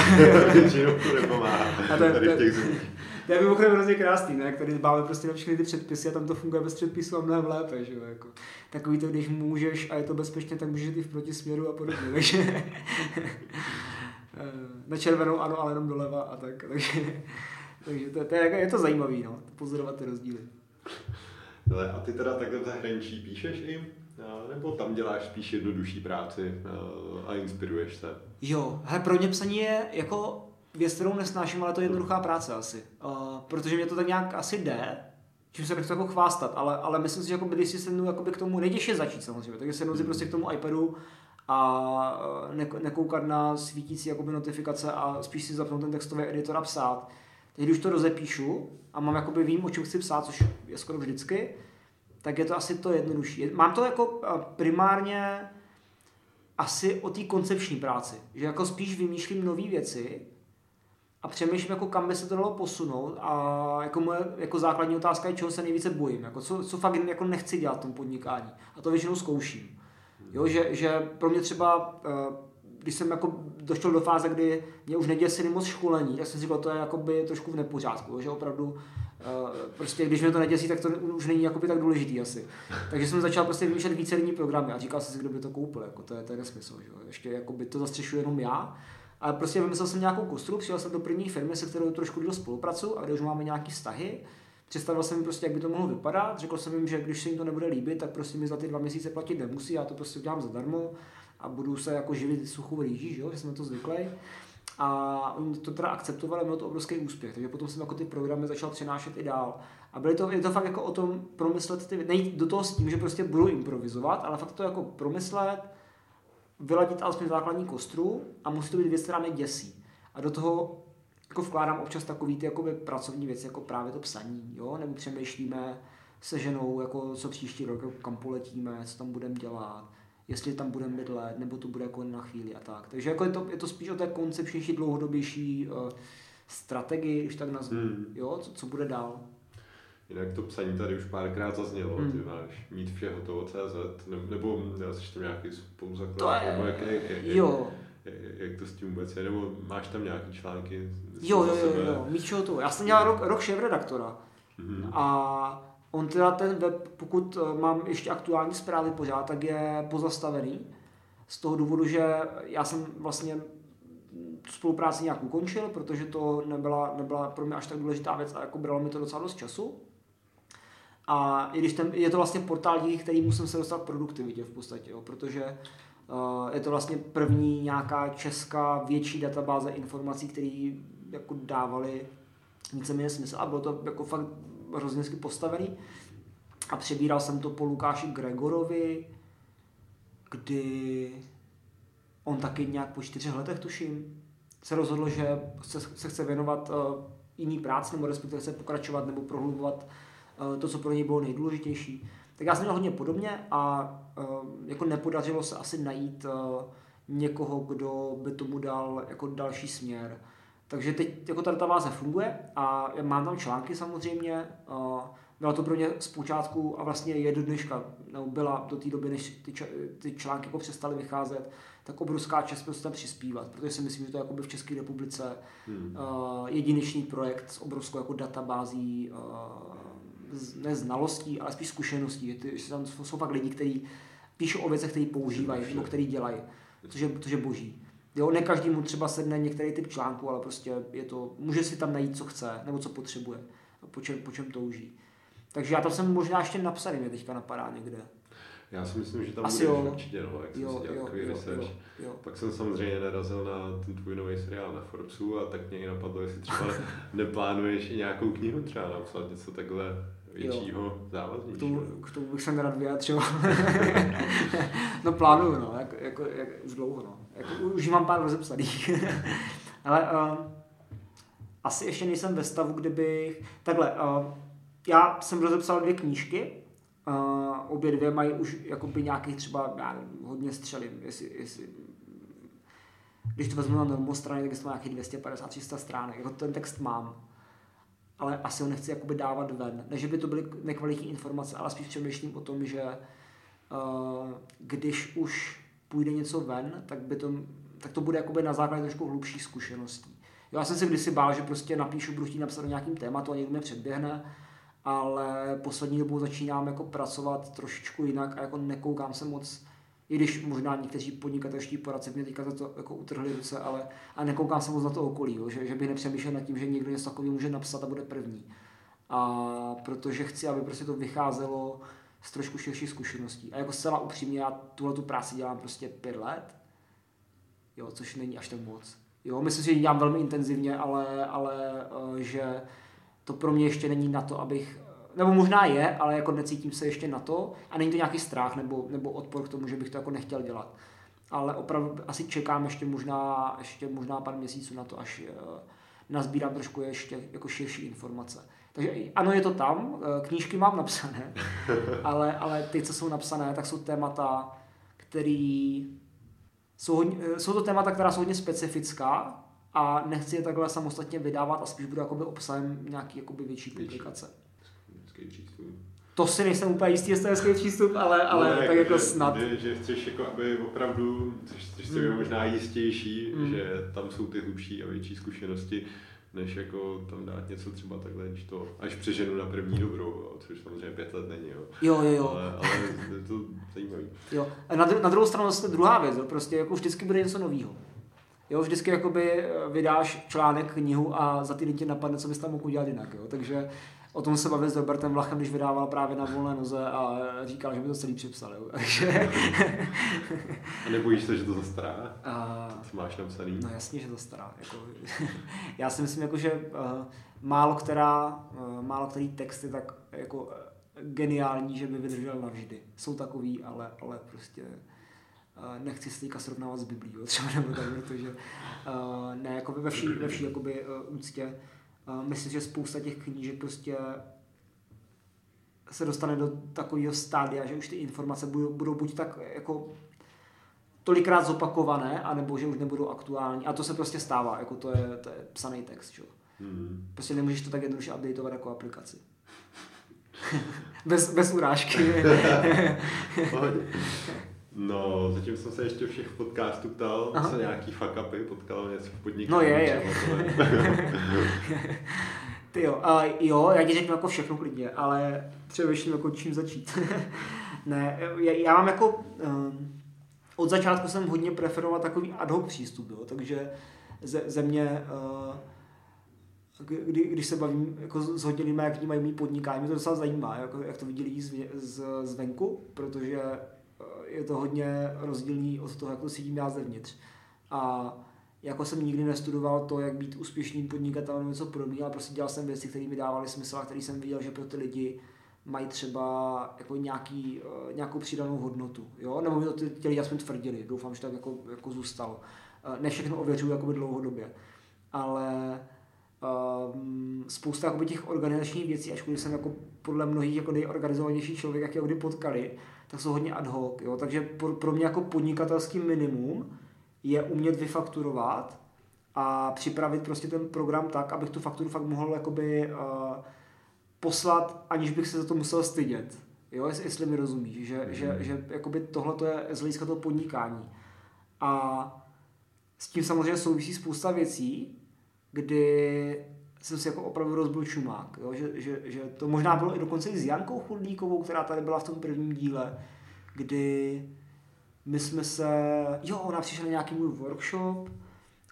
S1: většinou to nepomáhá a to, tady v těch zemích.
S2: To je mimochodem hrozně krásný, ne? Tady máme prostě na všechny ty předpisy a tam to funguje bez předpisů a mnohem lépe, že jo? Jako, takový to, když můžeš a je to bezpečně, tak můžeš i v protisměru a podobně, takže na červenou ano, ale jenom doleva a tak, takže, takže to, to je, je to zajímavý, no, pozorovat ty rozdíly.
S1: Ale a ty teda takhle v zahraničí píšeš i? Nebo tam děláš spíš jednodušší práci a inspiruješ se?
S2: Jo, hele, pro mě psaní je jako věc, kterou nesnáším, ale to je jednoduchá práce asi. Uh, protože mě to tak nějak asi jde, čím se nechci jako chvástat, ale, ale myslím si, že jako když si sednu jakoby k tomu, nejtěžší začít samozřejmě, takže sednu si hmm. prostě k tomu iPadu a ne, nekoukat na svítící jakoby notifikace a spíš si zapnout ten textový editor a psát. Teď když to rozepíšu a mám jakoby vím, o čem chci psát, což je skoro vždycky, tak je to asi to jednodušší. Mám to jako primárně asi o té koncepční práci, že jako spíš vymýšlím nové věci a přemýšlím, jako kam by se to dalo posunout a jako moje jako základní otázka je, čeho se nejvíce bojím, jako co, co fakt jako nechci dělat v tom podnikání a to většinou zkouším. Jo, že, že pro mě třeba když jsem jako došel do fáze, kdy mě už neděsily moc školení, tak jsem si říkal, to je jakoby trošku v nepořádku, že opravdu uh, prostě když mě to neděsí, tak to už není jakoby tak důležitý asi. Takže jsem začal prostě vymýšlet více programy a říkal jsem si, kdo by to koupil, jako to je, to je nesmysl, že? ještě jakoby to zastřešuji jenom já. Ale prostě vymyslel jsem nějakou kostru, přijel jsem do první firmy, se kterou trošku díl spolupracuju a kde už máme nějaký vztahy. Představil jsem jim prostě, jak by to mohlo vypadat. Řekl jsem jim, že když se jim to nebude líbit, tak prostě mi za ty dva měsíce platit nemusí, já to prostě udělám zadarmo a budu se jako živit suchou rýží, že, jo? že jsme to zvyklí. A oni to teda akceptovali, mělo to obrovský úspěch, takže potom jsem jako ty programy začal přenášet i dál. A byly to, je to fakt jako o tom promyslet ty, nejít do toho s tím, že prostě budu improvizovat, ale fakt to jako promyslet, vyladit alespoň základní kostru a musí to být věc, která mě děsí. A do toho jako vkládám občas takový ty jakoby, pracovní věci, jako právě to psaní, jo? nebo přemýšlíme se ženou, jako co příští rok, kam poletíme, co tam budeme dělat jestli tam budeme bydlet, nebo to bude jako na chvíli a tak. Takže jako je, to, je to spíš o té koncepčnější, dlouhodobější uh, strategii, když tak nazvu, hmm. jo, co, co bude dál.
S1: Jinak to psaní tady už párkrát zaznělo, hmm. ty máš mít vše hotovo CZ, nebo, nebo jsi tam nějaký spoluzaklad,
S2: nebo jak, jak, jak, jo.
S1: jak to s tím vůbec je, nebo máš tam nějaký články?
S2: Jo, jo, jo, jo, Míčo to. Já jsem dělal rok, rok šéf redaktora. Mm-hmm. A on teda ten web, pokud eh, mám ještě aktuální zprávy pořád, tak je pozastavený. Z toho důvodu, že já jsem vlastně tu spolupráci nějak ukončil, protože to nebyla, nebyla pro mě až tak důležitá věc a jako bralo mi to docela dost času. A i když ten, je to vlastně portál, díky který musím se dostat k produktivitě v podstatě, jo, protože uh, je to vlastně první nějaká česká větší databáze informací, které jako dávaly víceméně smysl a bylo to jako fakt hrozně postavený. A přebíral jsem to po Lukáši Gregorovi, kdy on taky nějak po čtyřech letech, tuším, se rozhodl, že se, se chce věnovat uh, jiný práci, nebo respektive chce pokračovat nebo prohlubovat to, co pro něj bylo nejdůležitější. Tak já jsem měl hodně podobně a uh, jako nepodařilo se asi najít uh, někoho, kdo by tomu dal jako další směr. Takže teď jako ta databáze funguje a mám tam články samozřejmě. Byla to pro mě zpočátku a vlastně je do dneška, nebo byla do té doby, než ty, ty články jako přestaly vycházet, tak obrovská čest prostě tam přispívat, protože si myslím, že to je jako v České republice hmm. jedinečný projekt s obrovskou jako databází ne znalostí, ale spíš zkušeností. Ty, tam jsou fakt lidi, kteří píšou o věcech, které používají nebo které dělají, což je, což je boží. Jo, ne každému třeba sedne některý typ článku, ale prostě je to, může si tam najít, co chce, nebo co potřebuje, po čem, po čem touží. Takže já to jsem možná ještě napsaný, mě teďka napadá někde.
S1: Já si myslím, že tam Asi budeš jo. určitě, no, jak jo, jsem si dělal takový research. Jo, jo. Pak jsem samozřejmě narazil na ten tvůj nový seriál na Forbesu a tak mě i napadlo, jestli třeba neplánuješ i nějakou knihu třeba napsat něco takhle většího závaznějšího. K tomu,
S2: k tomu bych se nerad vyjádřil. no plánuju, no, jako, jako, jak, už dlouho, no. Jako, už mám pár rozepsaných. Ale uh, asi ještě nejsem ve stavu, kdybych... Takhle, uh, já jsem rozepsal dvě knížky, uh, obě dvě mají už jakoby nějakých třeba, já nevím, hodně střelím, jestli, jestli když to vezmu na normostrany, tak to má nějakých 250-300 stránek, jako ten text mám ale asi ho nechci jakoby dávat ven. Ne, že by to byly nekvalitní informace, ale spíš přemýšlím o tom, že uh, když už půjde něco ven, tak, by to, tak to bude jakoby na základě trošku hlubších zkušeností. Jo, já jsem si kdysi bál, že prostě napíšu, budu chtít napsat o nějakým tématu a někdo mě předběhne, ale poslední dobou začínám jako pracovat trošičku jinak a jako nekoukám se moc i když možná někteří podnikatelští poradci mě teďka za to jako utrhli ruce, ale a nekoukám se moc na to okolí, jo, že, že bych nepřemýšlel nad tím, že někdo něco takového může napsat a bude první. A protože chci, aby prostě to vycházelo z trošku širší zkušeností. A jako zcela upřímně, já tuhle tu práci dělám prostě pět let, jo, což není až tak moc. Jo, myslím si, že dělám velmi intenzivně, ale, ale uh, že to pro mě ještě není na to, abych nebo možná je, ale jako necítím se ještě na to a není to nějaký strach nebo, nebo odpor k tomu, že bych to jako nechtěl dělat. Ale opravdu asi čekám ještě možná, ještě možná pár měsíců na to, až uh, nazbírám trošku ještě jako širší informace. Takže ano, je to tam, eh, knížky mám napsané, ale, ale ty, co jsou napsané, tak jsou témata, které jsou, hodně, eh, jsou to témata, která jsou hodně specifická a nechci je takhle samostatně vydávat a spíš budu jakoby obsahem nějaký jakoby větší publikace
S1: hezký přístup.
S2: To si nejsem úplně jistý, jestli to je hezký přístup, ale, ale no, tak jako, snad.
S1: Že, že chceš jako, aby opravdu, chceš si mm. možná jistější, mm. že tam jsou ty hlubší a větší zkušenosti, než jako tam dát něco třeba takhle, když to až přeženu na první dobrou, jo, což samozřejmě pět let není, jo.
S2: Jo, jo, jo.
S1: Ale, ale je to zajímavý.
S2: Jo. A na, na druhou stranu zase druhá věc, jo, prostě jako vždycky bude něco nového. Jo, vždycky jakoby vydáš článek, knihu a za týden tě napadne, co bys tam mohl udělat jinak. Jo. Takže O tom se bavil s Robertem Vlachem, když vydával právě na volné noze a říkal, že by to celý připsal. Jo.
S1: a nebojíš se, že to zastará? A... Co máš napsaný?
S2: No jasně, že to stará. Jako, já si myslím, jako, že uh, málo, která, uh, málo který text je tak jako uh, geniální, že by vydržel navždy. Jsou takový, ale, ale prostě nechci se teďka srovnávat s Biblí, třeba nebo tak, protože ne, jako ve vší, ve vší jakoby, úctě myslím, že spousta těch knížek prostě se dostane do takového stádia, že už ty informace budou, budou buď tak jako tolikrát zopakované, anebo že už nebudou aktuální. A to se prostě stává, jako to je, to je psaný text. Čo? Hmm. Prostě nemůžeš to tak jednoduše updateovat jako aplikaci. bez, bez urážky.
S1: No, zatím jsem se ještě všech podcastů ptal, Aha. co nějaký fuck upy, potkalo něco v podnikání.
S2: No je, je. Ty jo, a jo, já ti řeknu jako všechno klidně, ale přemýšlím jako čím začít. ne, já, já mám jako, um, od začátku jsem hodně preferoval takový ad hoc přístup, jo, takže ze, ze mě, uh, kdy, když se bavím jako s hodně lidmi, jak mají mý podnikání, mě to docela zajímá, jako, jak to vidí lidi z, z, zvenku, protože je to hodně rozdílný od toho, jak to cítím já zevnitř. A jako jsem nikdy nestudoval to, jak být úspěšným podnikatelem nebo něco podobného, ale prostě dělal jsem věci, které mi dávaly smysl a které jsem viděl, že pro ty lidi mají třeba jako nějaký, uh, nějakou přidanou hodnotu. Jo? Nebo mi to ty, lidi aspoň tvrdili, doufám, že tak jako, jako zůstalo. Uh, ne všechno ověřuju jakoby dlouhodobě, ale um, spousta jakoby, těch organizačních věcí, ačkoliv jsem jako podle mnohých jako nejorganizovanější člověk, jak je kdy potkali, tak jsou hodně ad hoc. Jo? Takže pro, pro mě jako podnikatelský minimum je umět vyfakturovat a připravit prostě ten program tak, abych tu fakturu fakt mohl jakoby uh, poslat, aniž bych se za to musel stydět. Jo, jestli, jestli mi rozumíš, že, mm. že, že jakoby tohle to je z hlediska toho podnikání. A s tím samozřejmě souvisí spousta věcí, kdy jsem si jako opravdu rozbil čumák. Jo? Že, že, že, to možná bylo i dokonce i s Jankou Chudlíkovou, která tady byla v tom prvním díle, kdy my jsme se, jo, ona přišla na nějaký můj workshop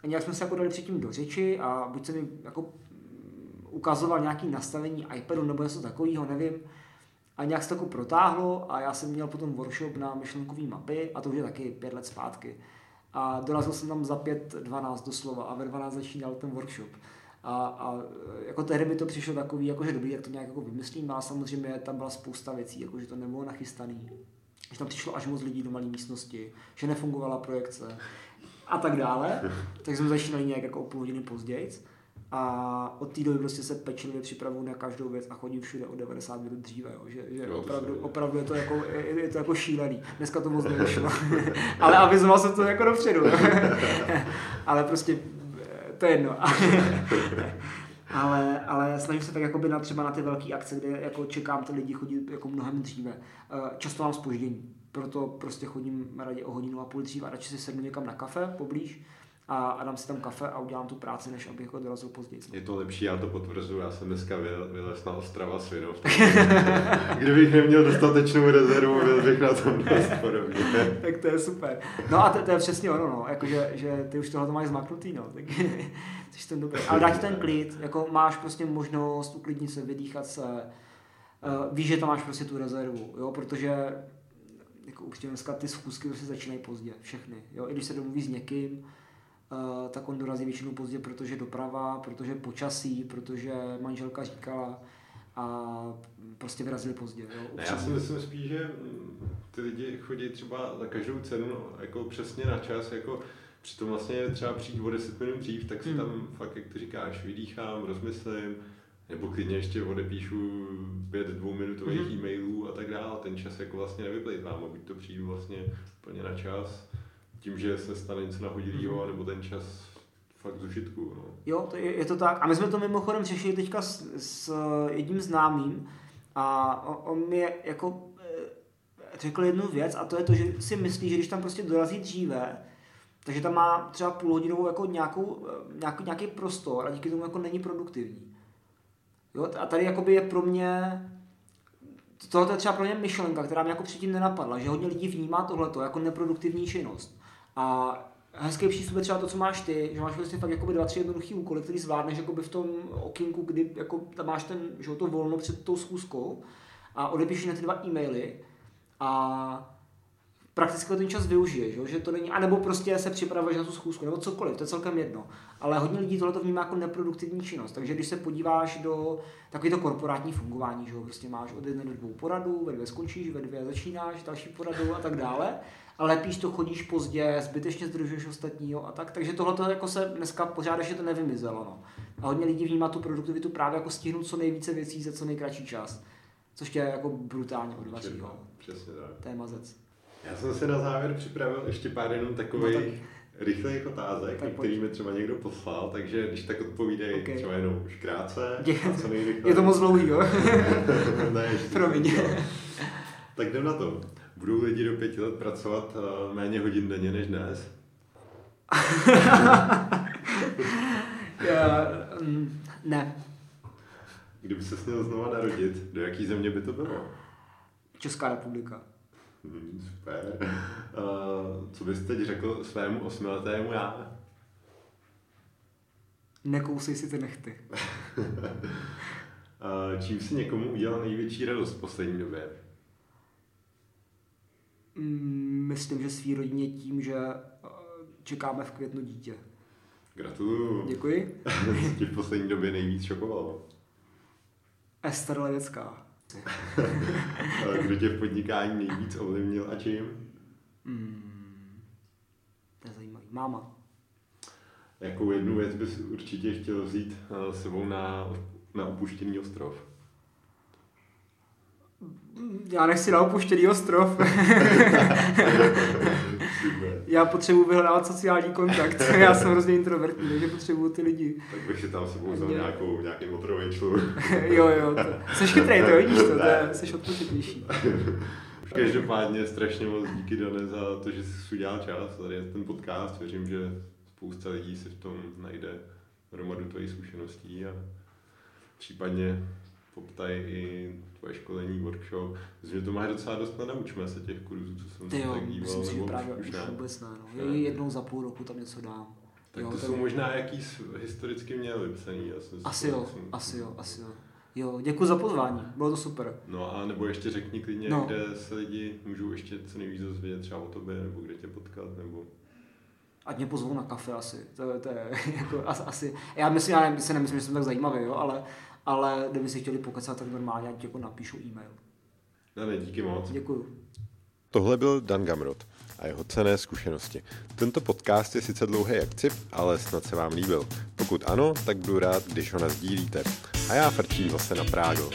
S2: a nějak jsme se jako dali předtím do řeči a buď se mi jako ukazoval nějaký nastavení iPadu nebo něco takového, nevím. A nějak se to jako protáhlo a já jsem měl potom workshop na myšlenkové mapy a to už je taky pět let zpátky. A dorazil jsem tam za pět, dvanáct doslova a ve 12 začínal ten workshop. A, a jako tehdy mi to přišlo takový, jako, že dobrý, jak to nějak jako vymyslím, a samozřejmě tam byla spousta věcí, jako, že to nebylo nachystaný, že tam přišlo až moc lidí do malé místnosti, že nefungovala projekce a tak dále. Tak jsme začínali nějak jako o půl hodiny později. A od té doby prostě se pečlivě připravuju na každou věc a chodím všude o 90 minut dříve, jo. že, že jo, opravdu, opravdu je, to jako, je, je, to jako šílený. Dneska to moc nevyšlo, ale avizoval jsem to jako dopředu. ale prostě to je jedno. ale, ale snažím se tak jako na třeba na ty velké akce, kde jako čekám ty lidi chodit jako mnohem dříve. Eh, často mám spoždění, proto prostě chodím raději o hodinu a půl dříve a radši si sednu někam na kafe poblíž a, a dám si tam kafe a udělám tu práci, než abych jako dorazil později.
S1: Je to lepší, já to potvrzuji, já jsem dneska vylez na Ostrava Svinov. Kdybych neměl dostatečnou rezervu, byl bych na tom dost podobně.
S2: tak to je super. No a to, to je přesně ono, no, jako, že, že ty už tohle máš zmaknutý, no, tak jsi ten dobrý. Ale dá ti ten klid, jako máš prostě možnost uklidnit se, vydýchat se, uh, víš, že tam máš prostě tu rezervu, jo, protože jako určitě dneska ty schůzky prostě začínají pozdě, všechny, jo, i když se domluví s někým, tak on dorazí většinou pozdě, protože doprava, protože počasí, protože manželka říkala a prostě vyrazili pozdě. Jo,
S1: ne, já si myslím spíš, že mm, ty lidi chodí třeba za každou cenu no, jako přesně na čas, jako přitom vlastně třeba přijít o 10 minut dřív, tak si hmm. tam fakt, jak ty říkáš, vydýchám, rozmyslím, nebo klidně ještě odepíšu pět dvouminutových hmm. e-mailů a tak dále. Ten čas jako vlastně nevyplýtvám, buď to přijdu vlastně plně na čas, tím, že se stane něco nahodilého, mm-hmm. nebo ten čas fakt z užitku. No.
S2: Jo, to je, je to tak. A my jsme to mimochodem řešili teďka s, s jedním známým a on, on mi jako eh, řekl jednu věc a to je to, že si myslí, že když tam prostě dorazí dříve, takže tam má třeba půlhodinovou jako nějakou, eh, nějaký, nějaký prostor a díky tomu jako není produktivní. Jo, a tady jakoby je pro mě tohle je třeba pro mě myšlenka, která mě jako předtím nenapadla, že hodně lidí vnímá tohleto jako neproduktivní činnost. A hezký přístup je třeba to, co máš ty, že máš prostě fakt jakoby dva, tři jednoduchý úkoly, který zvládneš jakoby v tom okinku, kdy jako tam máš ten, že to volno před tou schůzkou a odepíšeš na ty dva e-maily a prakticky ten čas využiješ, že, že to není, anebo prostě se připravuješ na tu schůzku, nebo cokoliv, to je celkem jedno. Ale hodně lidí tohle vnímá jako neproduktivní činnost, takže když se podíváš do takového korporátní fungování, že prostě máš od jedné do dvou poradů, ve dvě skončíš, ve dvě začínáš, další poradu a tak dále, ale píš to chodíš pozdě, zbytečně zdržuješ ostatního a tak, takže tohle jako se dneska pořád ještě to nevymizelo. No. A hodně lidí vnímá tu produktivitu právě jako stihnout co nejvíce věcí za co nejkratší čas, což tě jako brutálně odvaří.
S1: Přesně tak.
S2: To je mazec.
S1: Já jsem si na závěr připravil ještě pár jenom takových no tak rychlých otázek, tak kterými třeba někdo poslal, takže když tak odpovídej okay. třeba jenom už krátce
S2: a co nejrychleji. Je to moc dlouhý, jo?
S1: ne,
S2: Promiň.
S1: tak jdem na to. Budou lidi do pěti let pracovat uh, méně hodin denně než dnes?
S2: Já, mm, ne.
S1: Kdyby se měl znova narodit, do jaký země by to bylo?
S2: Česká republika.
S1: Hmm, super. Uh, co bys teď řekl svému osmiletému já?
S2: Nekousej si ty nechty.
S1: uh, čím si někomu udělal největší radost v poslední době?
S2: Mm, myslím, že svý rodině tím, že eh, čekáme v květnu dítě.
S1: Gratuluju.
S2: Děkuji.
S1: Co tě v poslední době nejvíc šokovalo?
S2: Ester Levická.
S1: Kdo tě v podnikání nejvíc ovlivnil a čím?
S2: Mm, to je zajímavý. Máma.
S1: Jakou jednu věc bys určitě chtěl vzít eh, s sebou na, na opuštěný ostrov?
S2: Já nechci na opuštěný ostrov. Já potřebuji vyhledávat sociální kontakt. Já jsem hrozně introvertní, takže potřebuji ty lidi.
S1: Tak bych si tam sebou vzal nějakou, nějaký motorový člověk.
S2: jo, jo, to. Jsi chytrý, to vidíš to, to je, jsi odpočitější.
S1: Každopádně strašně moc díky Dane za to, že jsi udělal čas. Tady je ten podcast, věřím, že spousta lidí si v tom najde hromadu tvojich zkušeností a případně poptaj i tvoje školení, workshop. Myslím, že to máš docela dost na naučme se těch kurzů, co jsem
S2: Ty jo,
S1: tak díval,
S2: myslím si, že právě
S1: už,
S2: už
S1: ne.
S2: vůbec ne. No. Je jednou za půl roku tam něco dám.
S1: Tak
S2: jo,
S1: to
S2: tak-
S1: jsou možná jaký historicky měl vypsaný. Já jsem si
S2: Asi jo,
S1: jsem-
S2: asi jo, asi jo. Jo, děkuji za pozvání, bylo to super.
S1: No a nebo ještě řekni klidně,
S2: No.
S1: kde se lidi můžou ještě co nejvíc dozvědět třeba o tobě, nebo kde tě potkat, nebo...
S2: Ať mě pozvou na kafe asi, to, to je jako as, asi, já myslím, já ne, si nemyslím, že jsem tak zajímavý, jo, ale, ale kdyby si chtěli pokecat, tak normálně ať jako napíšu e-mail.
S1: Ne, ne, díky moc.
S2: Děkuju.
S1: Tohle byl Dan Gamrot a jeho cené zkušenosti. Tento podcast je sice dlouhý jak cip, ale snad se vám líbil. Pokud ano, tak budu rád, když ho nazdílíte. A já frčím zase na Prágo.